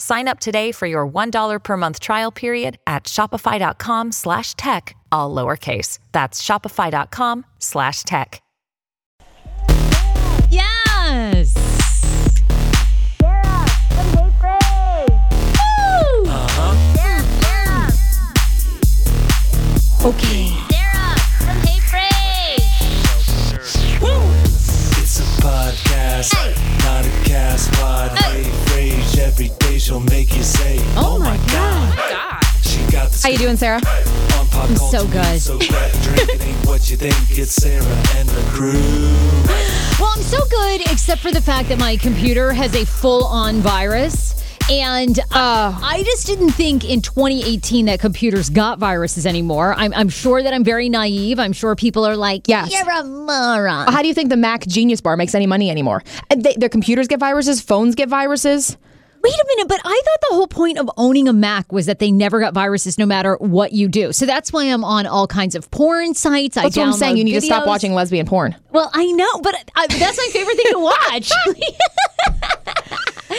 Sign up today for your $1 per month trial period at shopify.com slash tech, all lowercase. That's shopify.com slash tech. Yes. Yeah. Uh-huh. Okay. Every day she'll make you say, Oh my God. She got the How you doing, Sarah? on pop culture so good. So grab a drink, it ain't what you think. It's Sarah and the crew. Well, I'm so good, except for the fact that my computer has a full on virus. And uh, I just didn't think in 2018 that computers got viruses anymore. I'm, I'm sure that I'm very naive. I'm sure people are like, Yes. you're a moron. How do you think the Mac Genius Bar makes any money anymore? They, their computers get viruses, phones get viruses. Wait a minute, but I thought the whole point of owning a Mac was that they never got viruses no matter what you do. So that's why I'm on all kinds of porn sites. That's I what I'm saying. You need to stop watching lesbian porn. Well, I know, but I, that's my favorite thing to watch.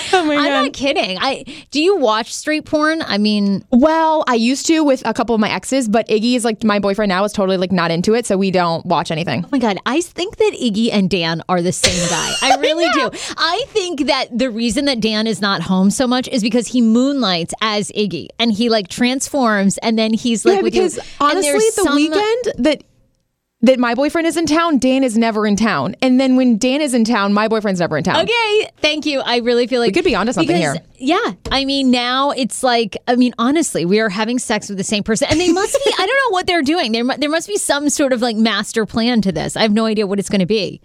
Oh my I'm not kidding. I do you watch straight porn? I mean, Well, I used to with a couple of my exes, but Iggy is like my boyfriend now is totally like not into it, so we don't watch anything. Oh my God, I think that Iggy and Dan are the same guy. I really do. I think that the reason that Dan is not home so much is because he moonlights as Iggy and he like transforms and then he's like yeah, with because. Honestly, the some- weekend that that my boyfriend is in town, Dan is never in town, and then when Dan is in town, my boyfriend's never in town. Okay, thank you. I really feel like we could be onto something because, here. Yeah, I mean now it's like I mean honestly, we are having sex with the same person, and they must be. I don't know what they're doing. There, there must be some sort of like master plan to this. I have no idea what it's going to be.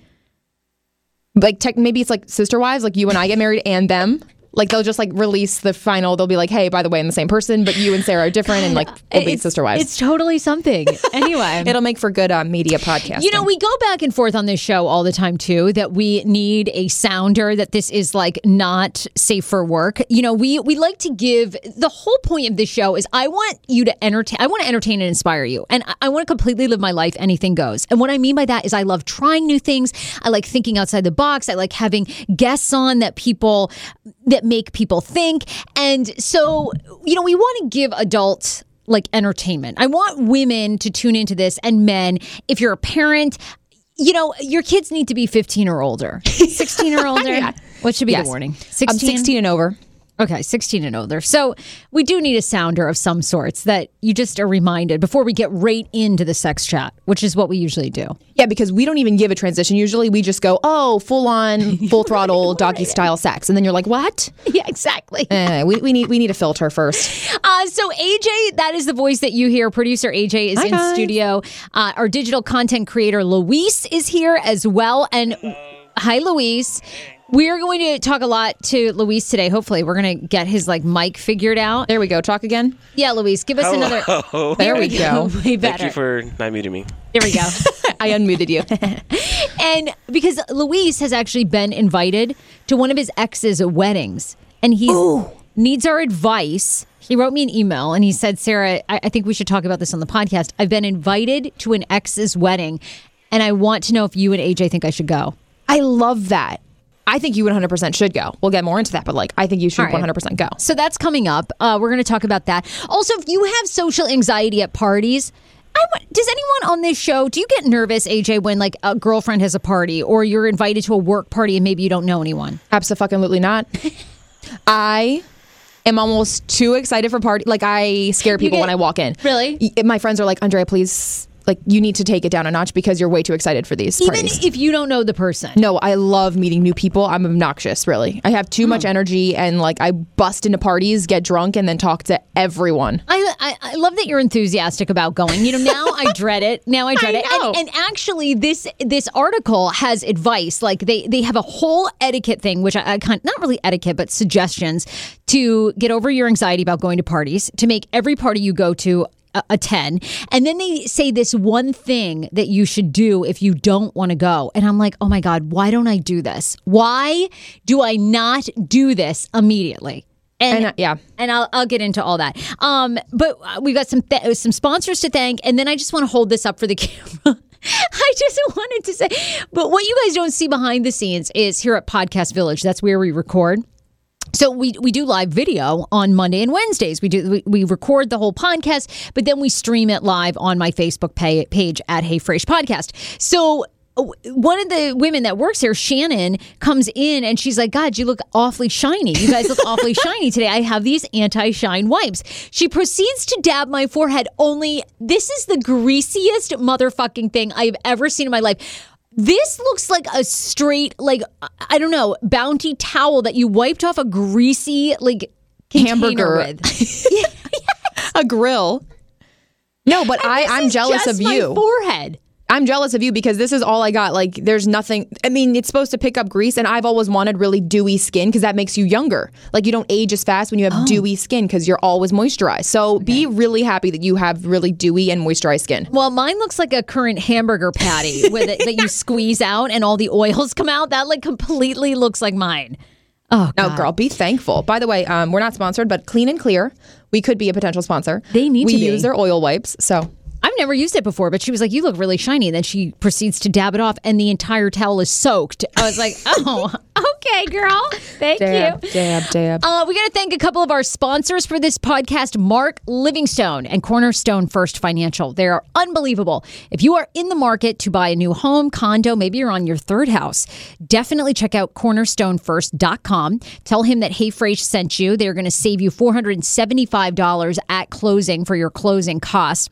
Like tech, maybe it's like sister wives, like you and I get married and them. Like they'll just like release the final. They'll be like, "Hey, by the way, I'm the same person, but you and Sarah are different," and like we'll be sister wives. It's totally something. Anyway, It'll make for good uh, media podcast. You know, we go back and forth on this show all the time too that we need a sounder that this is like not safe for work. You know, we we like to give the whole point of this show is I want you to entertain I want to entertain and inspire you. And I, I want to completely live my life anything goes. And what I mean by that is I love trying new things. I like thinking outside the box. I like having guests on that people that make people think. And so, you know, we want to give adults like entertainment. I want women to tune into this and men. If you're a parent, you know, your kids need to be 15 or older. 16 or older. Yeah. What should be Yes. the warning? I'm 16 and over. Okay, 16 and older. So we do need a sounder of some sorts that you just are reminded before we get right into the sex chat, which is what we usually do. Yeah, because we don't even give a transition. Usually we just go, oh, full on, full throttle, doggy style sex. And then you're like, what? Yeah, exactly. Eh, we, we need we need a filter first. Uh, so AJ, that is the voice that you hear. Producer AJ is Hi, in guys. studio. Uh, our digital content creator Luis is here as well. And hi, Luis. We are going to talk a lot to Luis today. Hopefully, we're going to get his like mic figured out. There we go. Talk again. Yeah, Luis, give us another. There we go. Way better. Thank you for not muting me. there we go. I unmuted you. And because Luis has actually been invited to one of his ex's weddings, and he needs our advice. He wrote me an email and he said, Sarah, I, I think we should talk about this on the podcast. I've been invited to an ex's wedding, and I want to know if you and AJ think I should go. I love that. I think you 100% should go. We'll get more into that, but like, I think you should right. 100% go. So that's coming up. Uh, we're going to talk about that. Also, if you have social anxiety at parties, I does anyone on this show do you get nervous, AJ, when like a girlfriend has a party or you're invited to a work party and maybe you don't know anyone? Absolutely not. I am almost too excited for party. Like I scare people get- when I walk in. Really? My friends are like, Andrea, please, like you need to take it down a notch because you're way too excited for these Even parties. if you don't know the person. no, I love meeting new people. I'm obnoxious, really. I have too hmm. much energy and like I bust into parties, get drunk, and then talk to everyone. I, I I love that you're enthusiastic about going. You know, now I dread it. Now I dread I it. And, and actually, this this article has advice. Like they they have a whole etiquette thing, which I, I kind not really etiquette, but suggestions to get over your anxiety about going to parties, to make every party you go to. A, a 10 and then they say this one thing that you should do if you don't want to go and i'm like oh my god why don't i do this why do i not do this immediately And, uh, yeah. and I'll, I'll get into all that. Um, but we've got some th- some sponsors to thank, and then I just want to hold this up for the camera. I just wanted to say, but what you guys don't see behind the scenes is here at Podcast Village. That's where we record. So we we do live video on Monday and Wednesdays. We do we, we record the whole podcast, but then we stream it live on my Facebook page at Hey Fraser Podcast. So one of the women that works here, Shannon, comes in and she's like, God, you look awfully shiny. You guys look awfully shiny today. I have these anti shine wipes. She proceeds to dab my forehead, only this is the greasiest motherfucking thing I've ever seen in my life. This looks like a straight, like, I don't know, bounty towel that you wiped off a greasy, like, Hamburger. with. A grill. No, but I, I'm jealous of you. forehead. I'm jealous of you because this is all I got. Like, there's nothing. I mean, it's supposed to pick up grease, and I've always wanted really dewy skin because that makes you younger. Like, you don't age as fast when you have dewy skin because you're always moisturized. So, be really happy that you have really dewy and moisturized skin. Well, mine looks like a current hamburger patty with it that you squeeze out and all the oils come out. That like completely looks like mine. Oh, No, girl, be thankful. By the way, um, we're not sponsored, but Clean and Clear, we could be a potential sponsor. They need we to be. use their oil wipes. So, I've never used it before, but she was like, "You look really shiny." And then she proceeds to dab it off, and the entire towel is soaked. I was like, "Oh, okay, girl, thank dab, you." dab, dab. Uh, we got to thank a couple of our sponsors for this podcast Mark Livingstone and Cornerstone First Financial. They are unbelievable. If you are in the market to buy a new home, condo, maybe you're on your third house, definitely check out cornerstonefirst.com. Tell him that Hey Fraser sent you. They're going to save you $475 at closing for your closing costs.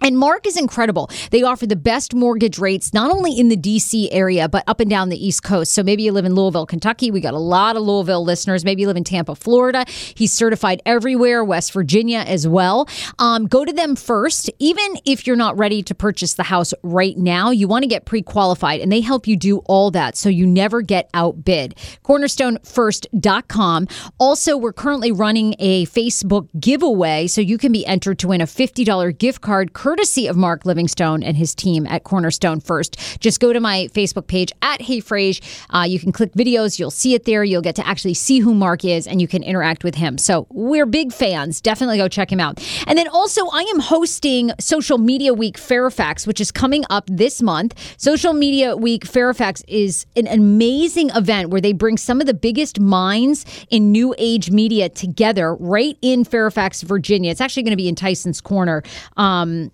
And Mark is incredible. They offer the best mortgage rates, not only in the DC area, but up and down the East Coast. So maybe you live in Louisville, Kentucky. We got a lot of Louisville listeners. Maybe you live in Tampa, Florida. He's certified everywhere, West Virginia as well. Um, go to them first. Even if you're not ready to purchase the house right now, you want to get pre qualified, and they help you do all that so you never get outbid. Cornerstonefirst.com. Also, we're currently running a Facebook giveaway, so you can be entered to win a $50 gift card courtesy of Mark Livingstone and his team at Cornerstone First. Just go to my Facebook page at Hey Fraser. Uh, you can click videos, you'll see it there. You'll get to actually see who Mark is and you can interact with him. So we're big fans. Definitely go check him out. And then also, I am hosting Social Media Week Fairfax, which is coming up this month. Social Media Week Fairfax is an amazing event where they bring some of the biggest minds in new age media together right in Fairfax, Virginia. It's actually going to be in Tyson's Corner. Um,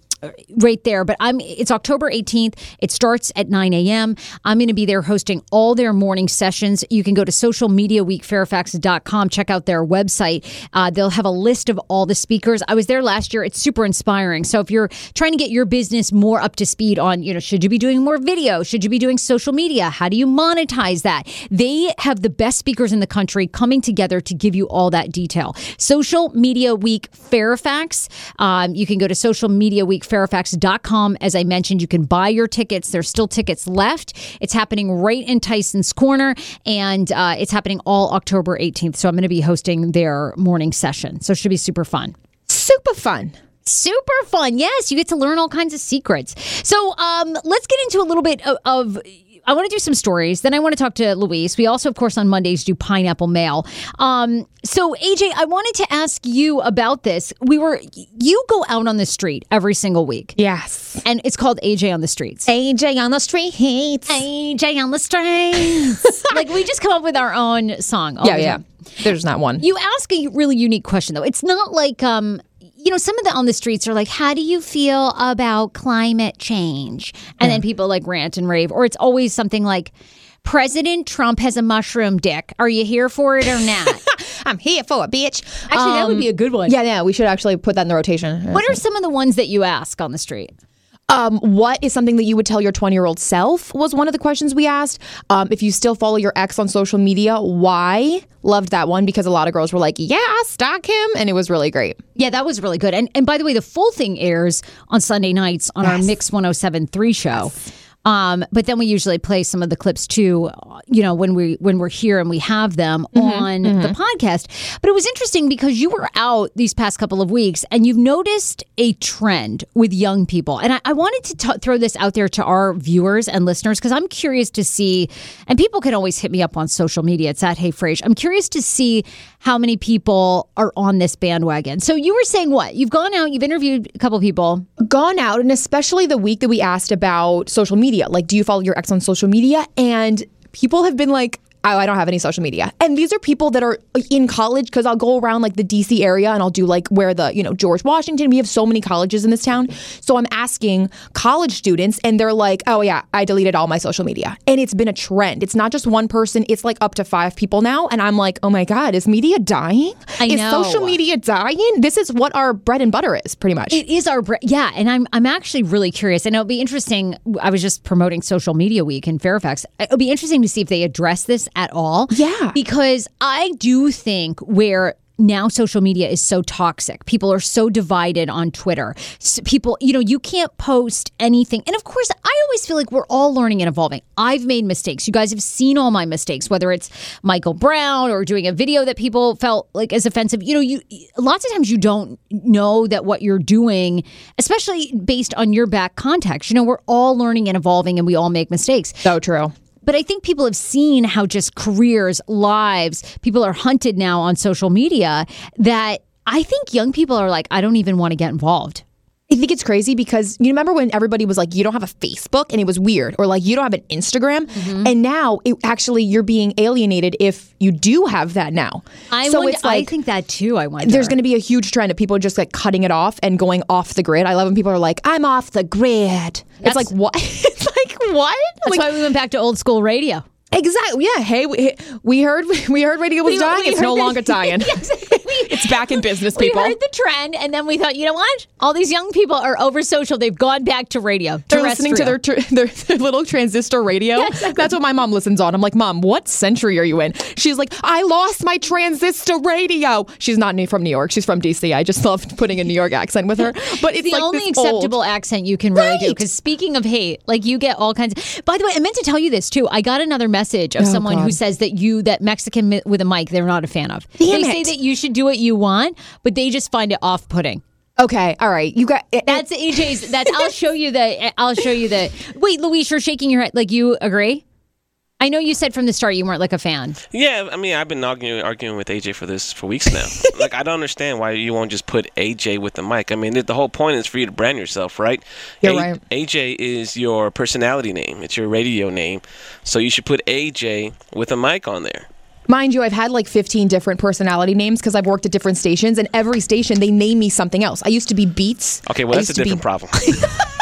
right there. But I'm it's October 18th. It starts at 9 a.m. I'm going to be there hosting all their morning sessions. You can go to socialmediaweekfairfax.com, check out their website. Uh, they'll have a list of all the speakers. I was there last year. It's super inspiring. So if you're trying to get your business more up to speed on, you know, should you be doing more video? Should you be doing social media? How do you monetize that? They have the best speakers in the country coming together to give you all that detail. Social Media Week Fairfax. Um, you can go to social media week fairfax.com. As I mentioned, you can buy your tickets. There's still tickets left. It's happening right in Tyson's Corner, and uh, it's happening all October 18th. So I'm going to be hosting their morning session. So it should be super fun. Super fun. Super fun. Yes, you get to learn all kinds of secrets. So um, let's get into a little bit of. of I want to do some stories. Then I want to talk to Luis. We also, of course, on Mondays do pineapple mail. Um, so AJ, I wanted to ask you about this. We were you go out on the street every single week, Yes. and it's called AJ on the streets. AJ on the street. AJ on the streets. like we just come up with our own song. Yeah, yeah. time. There's not one. You ask a really unique question though. It's not like um you know, some of the on the streets are like, how do you feel about climate change? And then people like rant and rave, or it's always something like, President Trump has a mushroom dick. Are you here for it or not? I'm here for it, bitch. Actually, that would be a um, good one. Yeah, yeah. We should actually put that in the rotation. What are some of the ones that you ask on the street? Um, what is something that you would tell your 20 year old self was one of the questions we asked. Um, if you still follow your ex on social media, why? Loved that one because a lot of girls were like, yeah, stalk him. And it was really great. Yeah, that was really good. And and by the way, the full thing airs on Sunday nights on our Mix 1073 show. Um, but then we usually play some of the clips too, you know, when we when we're here and we have them on the podcast. But it was interesting because you were out these past couple of weeks and you've noticed a trend with young people. And I, I wanted to t- throw this out there to our viewers and listeners because I'm curious to see, and people can always hit me up on social media. It's at Hey Fraser. I'm curious to see how many people are on this bandwagon. So you were saying what? You've gone out, you've interviewed a couple people. Gone out, and especially the week that we asked about social media. Like, do you follow your ex on social media? And people have been like, oh, I don't have any social media. And these are people that are in college because I'll go around like the DC area and I'll do like where the, you know, George Washington, we have so many colleges in this town. So I'm asking college students and they're like, oh, yeah, I deleted all my social media. And it's been a trend. It's not just one person, it's like up to five people now. And I'm like, oh my God, is media dying? I is know. social media dying? This is what our bread and butter is, pretty much. It is our bread. yeah, and I'm I'm actually really curious, and it'll be interesting. I was just promoting Social Media Week in Fairfax. It'll be interesting to see if they address this at all. Yeah. because I do think where now social media is so toxic. People are so divided on Twitter. S people, you know, you can't post anything. And of course, I always feel like we're all learning and evolving. I've made mistakes. You guys have seen all my mistakes, whether it's Michael Brown or doing a video that people felt like as offensive. You know, you lots of times you don't know that what you're doing, especially based on your back context. You know, we're all learning and evolving and we all make mistakes. so true. But I think people have seen how just careers, lives, people are hunted now on social media that I think young people are like, I don't even want to get involved. I think it's crazy because you remember when everybody was like, you don't have a Facebook and it was weird, or like, you don't have an Instagram. Mm-hmm. And now it actually you're being alienated if you do have that now. I so wonder, it's like, I think that too. I wonder. there's going to be a huge trend of people just like cutting it off and going off the grid. I love when people are like, I'm off the grid. it's like, what? it's like, what? That's Like, why we went back to old school radio. Exactly. Yeah. Hey, we, we heard we heard radio was We- dying. we it's no that- longer dying. it's back in business, people. We heard the trend, and then we thought, you know what? All these young people are over social. They've gone back to radio. They're listening to their, their their little transistor radio. That's what my mom listens on. I'm like, Mom, what century are you in? She's like, I lost my transistor radio. She's not from New York. She's from DC. I just love putting a New York accent with her. But it's the like only this old- acceptable accent you can really do. Because speaking of hate, like you get all kinds. Of, by the way, I meant to tell you this too. I got another message of oh, someone who Oh, says that you that Mexican mi- with a mic they're not a fan of. Damn they say that you should do what you want, but they just find it off-putting. Okay, all right. You got it, That's AJ's. That's. I'll show you the. Eh, I'll show you the. Wait, Luis, you're shaking your head. Like you agree? I know you said from the start you weren't like a fan. Yeah, I mean, I've been arguing arguing with AJ for this for weeks now. like, I don't understand why you won't just put AJ with the mic. I mean, the, the whole point is for you to brand yourself, right? You're right. AJ is your personality name. It's your radio name. So you should put AJ with a mic on there. Mind you, I've had like 15 different personality names because I've worked at different stations, and every station they name me something else. I used to be Beats. Okay, well, I that's a to be- problem.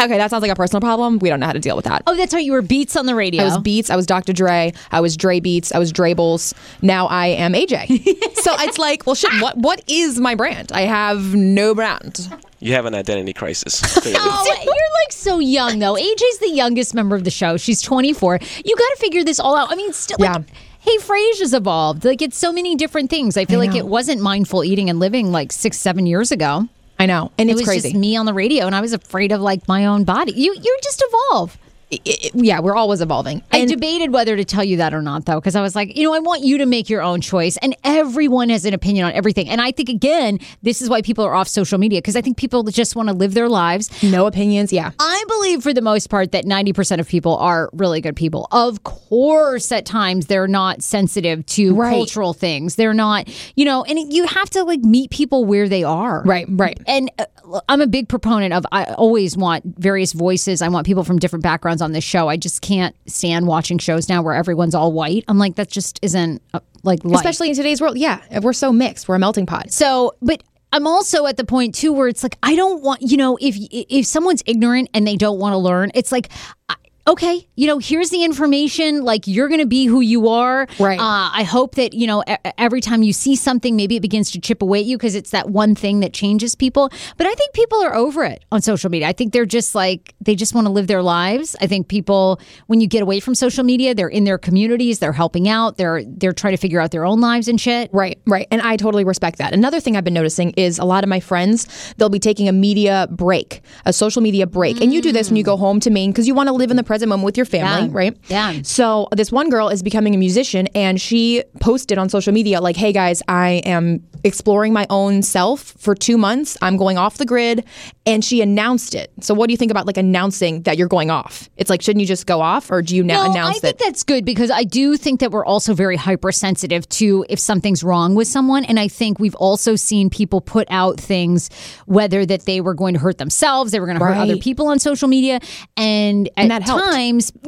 Okay, that sounds like a personal problem. We don't know how to deal with that. Oh, that's right. You were Beats on the radio. I was Beats. I was Dr. Dre. I was Dre Beats. I was Drables. Now I am AJ. so it's like, well, shit. What what is my brand? I have no brand. you have an identity crisis. Oh, you're like so young though. AJ's the youngest member of the show. She's 24. You got to figure this all out. I mean, still, like, Yeah. Hey, Frasia's evolved. Like it's so many different things. I feel like it wasn't mindful eating and living like six, seven years ago. I know, and It it's was crazy. just me on the radio, and I was afraid of like my own body. You, you just evolve. It- it- yeah, we're always evolving. I debated whether to tell you that or not, though, because I was like, you know, I want you to make your own choice, and everyone has an opinion on everything. And I think again, this is why people are off social media because I think people just want to live their lives. no opinions. Yeah. I believe for the most part that 90% of people are really good people. Of course, at times they're not sensitive to Right. cultural things. They're not, you know, and you have to like meet people where they are. Right. Right. And uh, I'm a big proponent of I always want various voices. I want people from different backgrounds on this show. I just can't stand watching shows now where everyone's all white. I'm like that just isn't uh, like life. Especially in today's world. Yeah, we're so mixed. We're a melting pot. So, but I'm also at the point too where it's like I don't want you know if if someone's ignorant and they don't want to learn, it's like. Okay, you know, here's the information. Like, you're going to be who you are. Right. Uh, I hope that, you know, every time you see something, maybe it begins to chip away at you because it's that one thing that changes people. But I think people are over it on social media. I think they're just like, they just want to live their lives. I think people, when you get away from social media, they're in their communities, they're helping out, they're they're trying to figure out their own lives and shit. Right, right. And I totally respect that. Another thing I've been noticing is a lot of my friends, they'll be taking a media break, a social media break. And you do this when you go home to Maine because you want to live in the present moment with your family, Yeah. right? Yeah. So this one girl is becoming a musician and she posted on social media, like, hey guys, I am exploring my own self for two months. I'm going off the grid. And she announced it. So what do you think about like announcing that you're going off? It's like, shouldn't you just go off or do you now No, announce I think that? that's good because I do think that we're also very hypersensitive to if something's wrong with someone. And I think we've also seen people put out things, whether that they were going to hurt themselves, they were going to hurt other people on social media. And at that helps. times,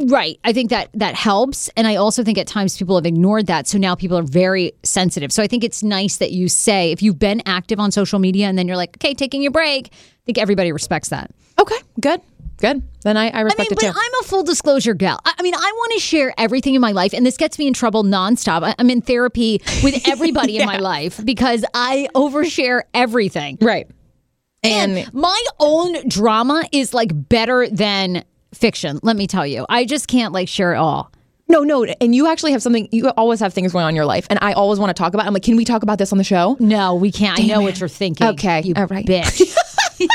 right, I think that that helps. And I also think at times people have ignored that. So now people are very sensitive. So I think it's nice that you say, if you've been active on social media and then you're like, okay, taking your break, I think everybody respects that. Okay, good, good. Then I, I I mean, respect but it too. I'm a full disclosure gal. I I mean, I want to share everything in my life, and this gets me in trouble nonstop. I- I'm in therapy with everybody in my life because I overshare everything. right. And And my own drama is like better than fiction. Let me tell you, I just can't like share it all. No, no, and you actually have something. You always have things going on in your life, and I always want to talk about. It. I'm like, can we talk about this on the show? No, we can't. I know what you're thinking. Okay, you all right. bitch.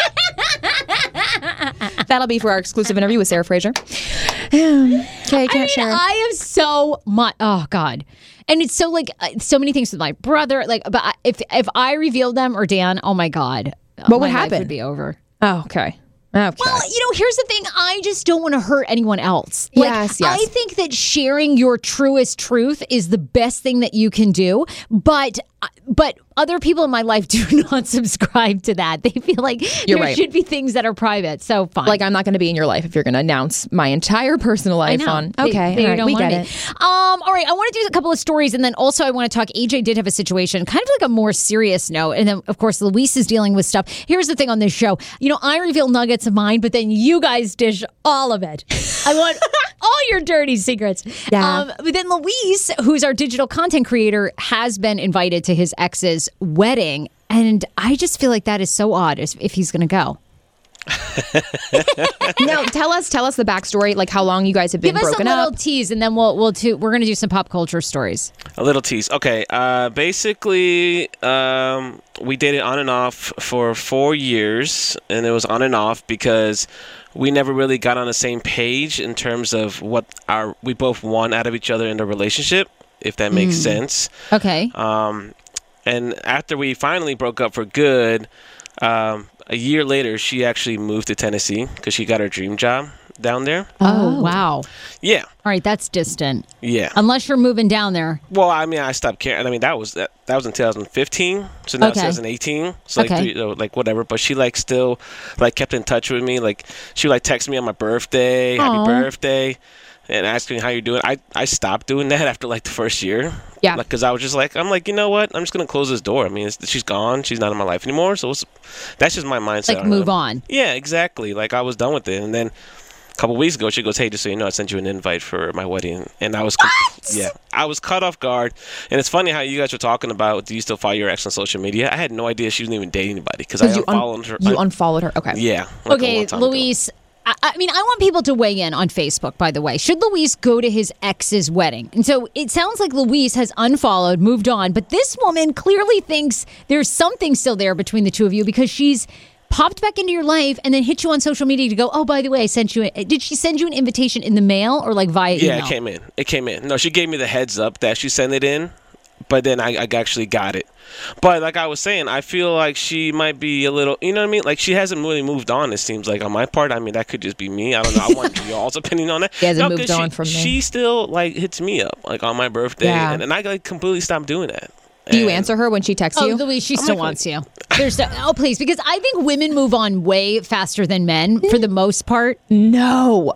That'll be for our exclusive interview with Sarah Fraser. okay, I can't mean, share. I have so much. Oh God, and it's so like uh, so many things with my brother. Like, but if if I revealed them or Dan, oh my God, What would happen? Would be over. oh, okay. Okay. Well, you know, here's the thing. I just don't want to hurt anyone else. Like, Yes, yes. I think that sharing your truest truth is the best thing that you can do. But uh, but other people in my life do not subscribe to that. They feel like You're there right. should be things that are private. So fine. like I'm not going to be in your life if you're going to announce my entire personal life on. They- Okay, they all right, don't we get me. it. Um, all right, I want to do a couple of stories, and then also I want to talk. AJ did have a situation, kind of like a more serious note, and then of course Luis is dealing with stuff. Here's the thing on this show: you know, I reveal nuggets of mine, but then you guys dish all of it. I want all your dirty secrets. Yeah. Um, but then Luis, who's our digital content creator, has been invited to his ex's wedding, and I just feel like that is so odd if if he's going to go. no, tell us, tell us the backstory, like how long you guys have been Give us a broken little up. tease, and then we'll we'll do, we're going to do some pop culture stories. A little tease. Okay. Uh, basically, um, we dated on and off for four years, and it was on and off because we never really got on the same page in terms of what our we both want out of each other in the relationship, if that makes sense. Okay. Um, And after we finally broke up for good, um, a year later, she actually moved to Tennessee because she got her dream job down there. Oh, wow. Yeah, All right, that's distant. yeah. Unless you're moving down there. Well, I mean, I stopped caring. I mean, that was that, that was in 2015. So now Okay. it's 2018. So like, Okay. three, uh, like whatever. But she like still like kept in touch with me. Like she would like text me on my birthday, Aw. happy birthday, and ask me how you're doing. I I stopped doing that after like the first year. Yeah. Because I was just like, I'm like, you know what? I'm just gonna close this door. I mean, it's, she's gone. She's not in my life anymore. So it's, that's just my mindset. Like, on move it. on. Yeah, exactly. Like I was done with it, and then. A couple weeks ago, she goes, "Hey, just so you know, I sent you an invite for my wedding," and I was, com- yeah, I was caught off guard. And it's funny how you guys were talking about, do you still follow your ex on social media? I had no idea she wasn't even dating anybody because I you, un- unfollowed her. you unfollowed her. Okay. yeah. like okay, time ago. Luis. I, I mean, I want people to weigh in on Facebook, by the way. Should Luis go to his ex's wedding? And so it sounds like Luis has unfollowed, moved on, but this woman clearly thinks there's something still there between the two of you because she's popped back into your life and then hit you on social media to go, oh, by the way, I sent you. A, eh, did she send you an invitation in the mail or like via email? Yeah, it came in. It came in. No, she gave me the heads up that she sent it in, but then I, I actually got it. But like I was saying, I feel like she might be a little, you know what I mean? Like she hasn't really moved on. It seems like on my part. I mean, that could just be me. I don't know. I want y'all's opinion on that. She hasn't No, moved on she, from me. She still like hits me up like on my birthday, Yeah. and, and I like completely stopped doing that. Do you answer her when she texts Oh, you? Luis, she I'm still wants you. There's no, oh, please, because I think women move on way faster than men for mm. the most part. no.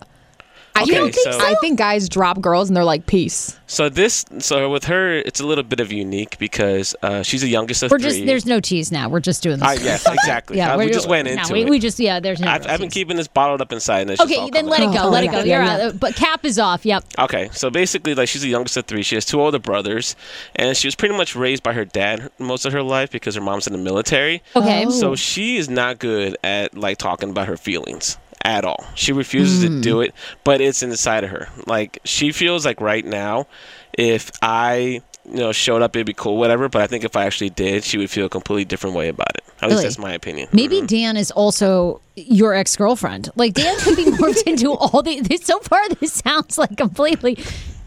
I Okay, think so- I think guys drop girls and they're like, peace. So this, so with her, it's a little bit of unique because uh, she's the youngest of We're three. just there's no tease now. We're just doing this. Ah, yes, exactly. Uh, we we're- just went no, into we, it. we just yeah. There's no. I've, I've been tease. keeping this bottled up inside. And it's Okay, all then coming let it go. Oh, let it go. yeah, You're yeah. out. But cap is off. Yep. Okay, so basically, like she's the youngest of three. She has two older brothers, and she was pretty much raised by her dad most of her life because her mom's in the military. Okay. So she is not good at like talking about her feelings at all. She refuses to do hmm. it, but it's inside of her. Like she feels like right now, if I you know showed up, it'd be cool, whatever. But I think if I actually did, she would feel a completely different way about it. At Really? least that's my opinion. Maybe mm-hmm. Dan is also your ex girlfriend. Like Dan could be morphed into all the. This, so far, this sounds like completely.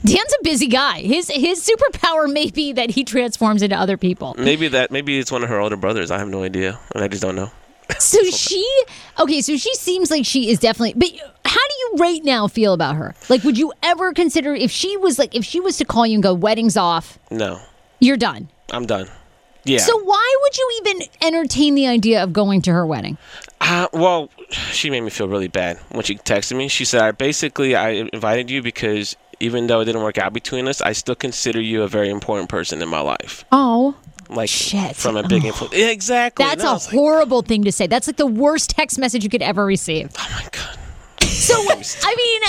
Dan's a busy guy. His his superpower may be that he transforms into other people. Maybe that. Maybe it's one of her older brothers. I have no idea, and I just don't know. So she, okay, so she seems like she is definitely. But how do you right now feel about her? Like, would you ever consider if she was like if she was to call you and go, "Wedding's off, No, you're done." I'm done. Yeah. So why would you even entertain the idea of going to her wedding? Uh, well, she made me feel really bad when she texted me. She said, "I basically I invited you because even though it didn't work out between us, I still consider you a very important person in my life. Oh. Like Shit. from a big influence. Yeah, exactly. That's And I a was like, horrible thing to say. That's like the worst text message you could ever receive. oh my god, So I mean,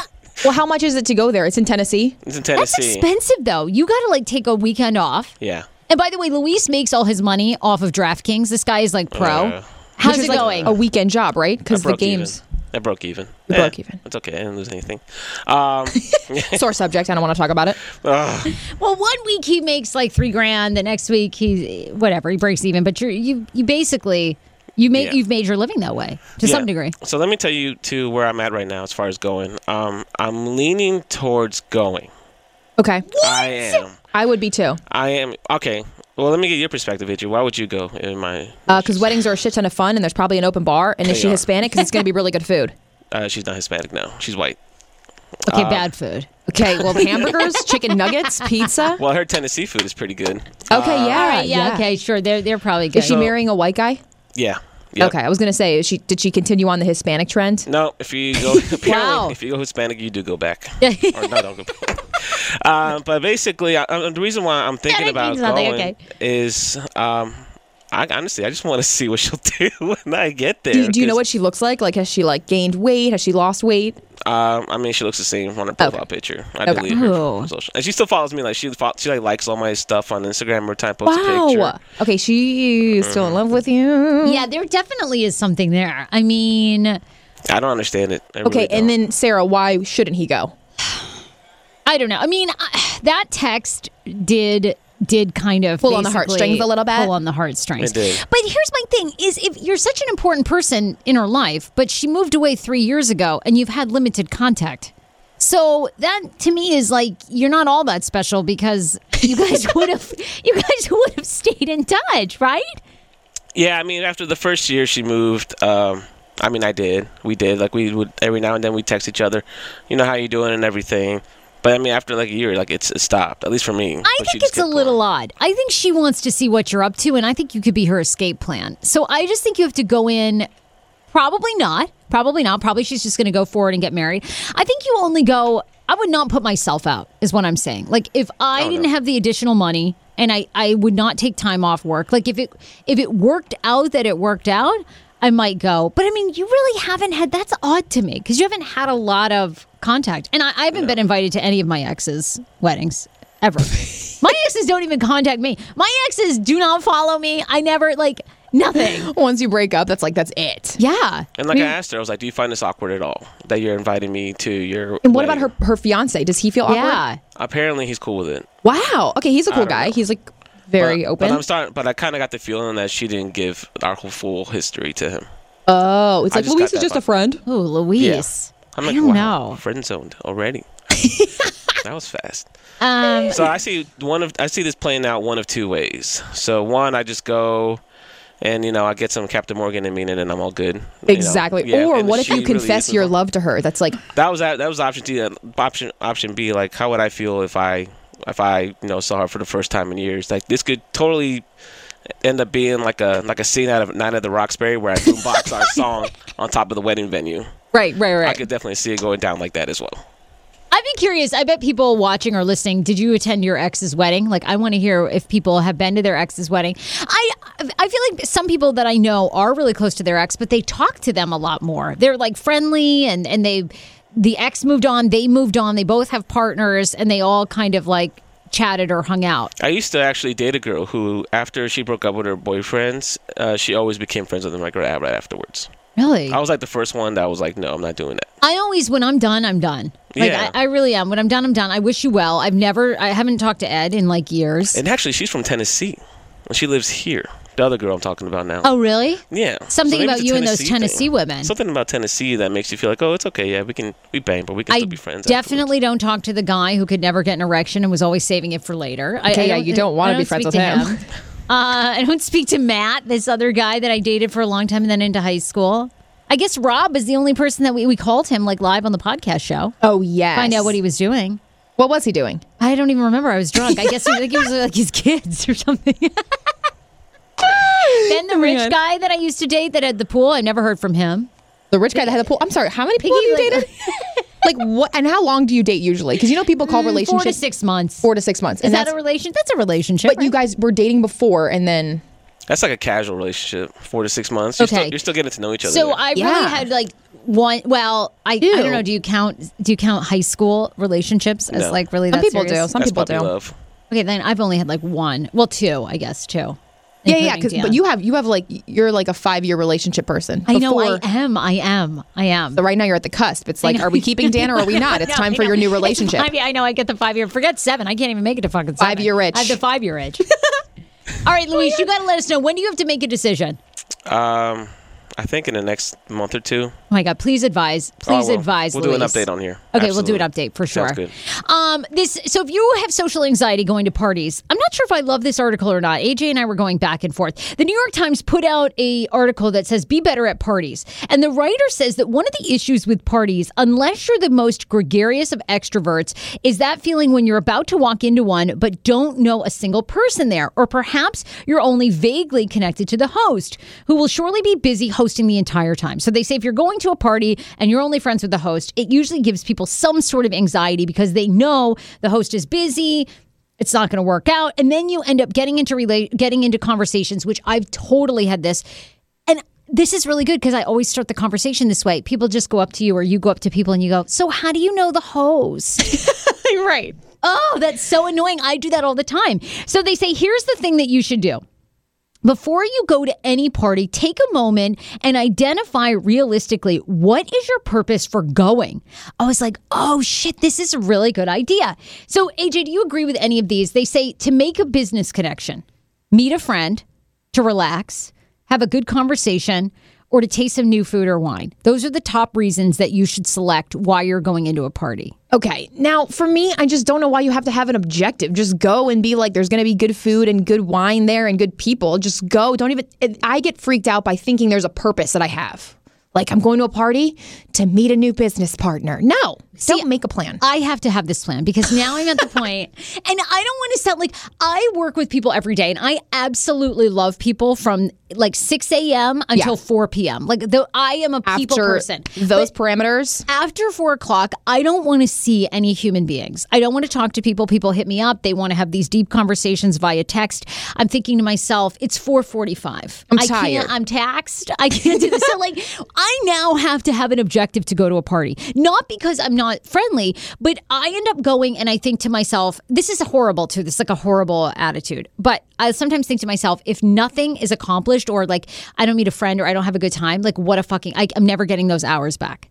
Well, how much is it to go there? It's in Tennessee. it's in Tennessee. that's expensive though. You got to like take a weekend off. Yeah. And by the way, Luis makes all his money off of DraftKings. This guy is like pro. Uh, How's it it is like going? a weekend job, right? Because the games. Even. I broke even. You Eh, broke even. It's okay. I didn't lose anything. Um, Sore subject. I don't want to talk about it. ugh. Well, one week he makes like three grand. The next week he whatever he breaks even. But you're you you basically you make Yeah. you've made your living that way to some degree. So let me tell you to where I'm at right now as far as going. Um, I'm leaning towards going. Okay. What? I am. I would be too. I am. Okay. Well, let me get your perspective, Itchy. Why would you go in my? Because weddings are a shit ton of fun, and there's probably an open bar. And is They she are. Hispanic? Because it's going to be really good food. Uh, she's not Hispanic now. She's white. Okay, Uh, bad food. Okay. Well, hamburgers, chicken nuggets, pizza. Well, her Tennessee food is pretty good. Okay. yeah. All right, yeah, okay, sure. They're they're probably good. Is she marrying a white guy? Yeah. Yep. Okay. I was going to say, is she did she continue on the Hispanic trend? No, if you go apparently, Wow. if you go Hispanic, you do go back. or no, don't go back. uh, but basically, I, I- the reason why I'm thinking about going okay. is, um, I honestly, I just want to see what she'll do when I get there. Do you, do you know 'cause, what she looks like? Like, has she like gained weight? Has she lost weight? Um, I mean, she looks the same on her profile picture. I Okay. believe her. Oh. social- And she still follows me. Like she, fo- she like likes all my stuff on Instagram every time I post a picture. Wow. Okay, she's still in love with you. Yeah, there definitely is something there. I mean, I don't understand it. I Okay, really and then Sarah, why shouldn't he go? I don't know. I mean, I, that text did did kind of Pull on the heartstrings a little bit? Pull on the heartstrings. It did. But here's my thing: is if you're such an important person in her life, but she moved away three years ago, and you've had limited contact. So that to me is like you're not all that special because you guys would have you guys would have stayed in touch, right? Yeah, I mean, after the first year she moved, um, I mean, I did. We did. Like, we would, every now and then we text each other, you know, how you doing and everything. But I mean, after like a year, like, it's it stopped, at least for me. I think it's a little going. odd. I think she wants to see what you're up to, and I think you could be her escape plan. So I just think you have to go in. Probably not. Probably not. Probably she's just going to go forward and get married. I think you only go. I would not put myself out, is what I'm saying. Like if I Oh, didn't have the additional money, and I I would not take time off work. Like if it if it worked out that it worked out, I might go. But I mean, you really haven't had. That's odd to me because you haven't had a lot of contact, and I, I haven't been invited to any of my exes' weddings ever. my exes don't even contact me. My exes do not follow me. I never like nothing. Once you break up, that's like that's it. Yeah. And like I asked her, I was like, "Do you find this awkward at all that you're inviting me to your?" And what about her her fiance? Does he feel awkward? Yeah. Apparently, he's cool with it. Wow. Okay, he's a cool guy. know. He's like very but, open. But I'm starting. But I kind of got the feeling that she didn't give our whole full history to him. oh, it's I like just Luis is that just a friend. Oh, Luis. I'm like, I don't wow, know. friend zoned already. that was fast. Um, So I see one of I see this playing out one of two ways. So one, I just go. And you know, I get some Captain Morgan and mean it, and I'm all good. you know. Exactly. Yeah, or what if you confess your love to her? That's like That was that. That was option D. Uh, Option option B. Like, how would I feel if I if I you know saw her for the first time in years? Like, this could totally end up being like a like a scene out of Night at the Roxbury where I boombox our song on top of the wedding venue. Right, right, right. I could definitely see it going down like that as well. I'd be curious. I bet people watching or listening, did you attend your ex's wedding? Like, I want to hear if people have been to their ex's wedding. I I feel like some people that I know are really close to their ex, but they talk to them a lot more. They're like friendly and and they the ex moved on, they moved on, they both have partners, and they all kind of like chatted or hung out. I used to actually date a girl who, after she broke up with her boyfriends, uh, she always became friends with them like right right afterwards. Really? I was like the first one that was like, no, I'm not doing that. I always, when I'm done, I'm done. Like Yeah. I, I really am. When I'm done, I'm done. I wish you well. I've never, I haven't talked to Ed in like years. And actually, she's from Tennessee. And she lives here. The other girl I'm talking about now. oh, really? Yeah. Something maybe about it's a you and those thing. Tennessee women. Something about Tennessee that makes you feel like, oh, it's okay. Yeah, we can we bang, but we can I still be friends. definitely don't talk to the guy who could never get an erection and was always saving it for later. Okay, I yeah, you don't wanna be friends with to him. Uh, I don't speak to Matt, this other guy that I dated for a long time and then into high school. I guess Rob is the only person that we, we called him like live on the podcast show. oh yes. Find out what he was doing. What was he doing? I don't even remember. I was drunk. I guess think it was like his kids or something. then the rich guy that I used to date that had the pool, I never heard from him. The rich guy that had the pool. I'm sorry. How many people have you like- dated? like what? And how long do you date usually? Because you know people call relationships Four to relationships six months. four to six months. Is and that a relation? That's a relationship. But you guys were dating before, and then That's like a casual relationship, four to six months. You're, Okay. still, you're still getting to know each other. So there. I really had like one. Well, I, I don't know. Do you count? Do you count high school relationships as No. like really? Some that people serious? do. Some That's people do. love. Okay, then I've only had like one. Well, two, I guess two. Yeah, yeah. including 'cause- Dan. but you have you have like you're like a five year relationship person. I know. I am. I am. I am. So right now you're at the cusp. It's like, are we keeping Dan or are we not? It's No, time for your new relationship. five- I know. I get the five year. Forget seven. I can't even make it to fucking seven. Five-year itch. I have the five year itch. All right, Luis, you got to let us know when do you have to make a decision. Um, I think in the next month or two. Oh my God! Please advise. Please Oh, advise. We'll do an update on here. Okay, we'll do an update for sure. Sounds good. Um, this so if you have social anxiety going to parties, I'm not sure if I love this article or not. AJ and I were going back and forth. The New York Times put out a article that says be better at parties, and the writer says that one of the issues with parties, unless you're the most gregarious of extroverts, is that feeling when you're about to walk into one but don't know a single person there, or perhaps you're only vaguely connected to the host, who will surely be busy hosting the entire time. So they say if you're going to a party and you're only friends with the host, it usually gives people some sort of anxiety because they know the host is busy. It's not going to work out, and then you end up getting into relate, getting into conversations, which I've totally had this, and this is really good because I always start the conversation this way. People just go up to you, or you go up to people and you go, "So how do you know the host?" right. Oh, that's so annoying. I do that all the time. So they say, here's the thing that you should do. Before you go to any party, take a moment and identify realistically what is your purpose for going. I was like, oh shit, this is a really good idea. So, AJ, do you agree with any of these? They say to make a business connection, meet a friend, to relax, have a good conversation, or to taste some new food or wine. Those are the top reasons that you should select why you're going into a party. Okay. Now, for me, I just don't know why you have to have an objective. Just go and be like, there's going to be good food and good wine there and good people. Just go. Don't even. I get freaked out by thinking there's a purpose that I have. Like, I'm going to a party to meet a new business partner. No, don't make a plan. I have to have this plan because now I'm at the point, and I don't want to sound like I work with people every day, and I absolutely love people from like 6 a.m. until 4 p.m. Like, the, I am a people After person. those parameters, after four o'clock, I don't want to see any human beings. I don't want to talk to people. People hit me up. They want to have these deep conversations via text. I'm thinking to myself, it's 4:45. I'm I tired. Can't, I'm taxed. I can't do this. so like, I now have to have an objective to go to a party, not because I'm not friendly, but I end up going and I think to myself, this is horrible too. This is like a horrible attitude. But I sometimes think to myself, if nothing is accomplished, or like I don't meet a friend, or I don't have a good time, like what a fucking, I, I'm never getting those hours back.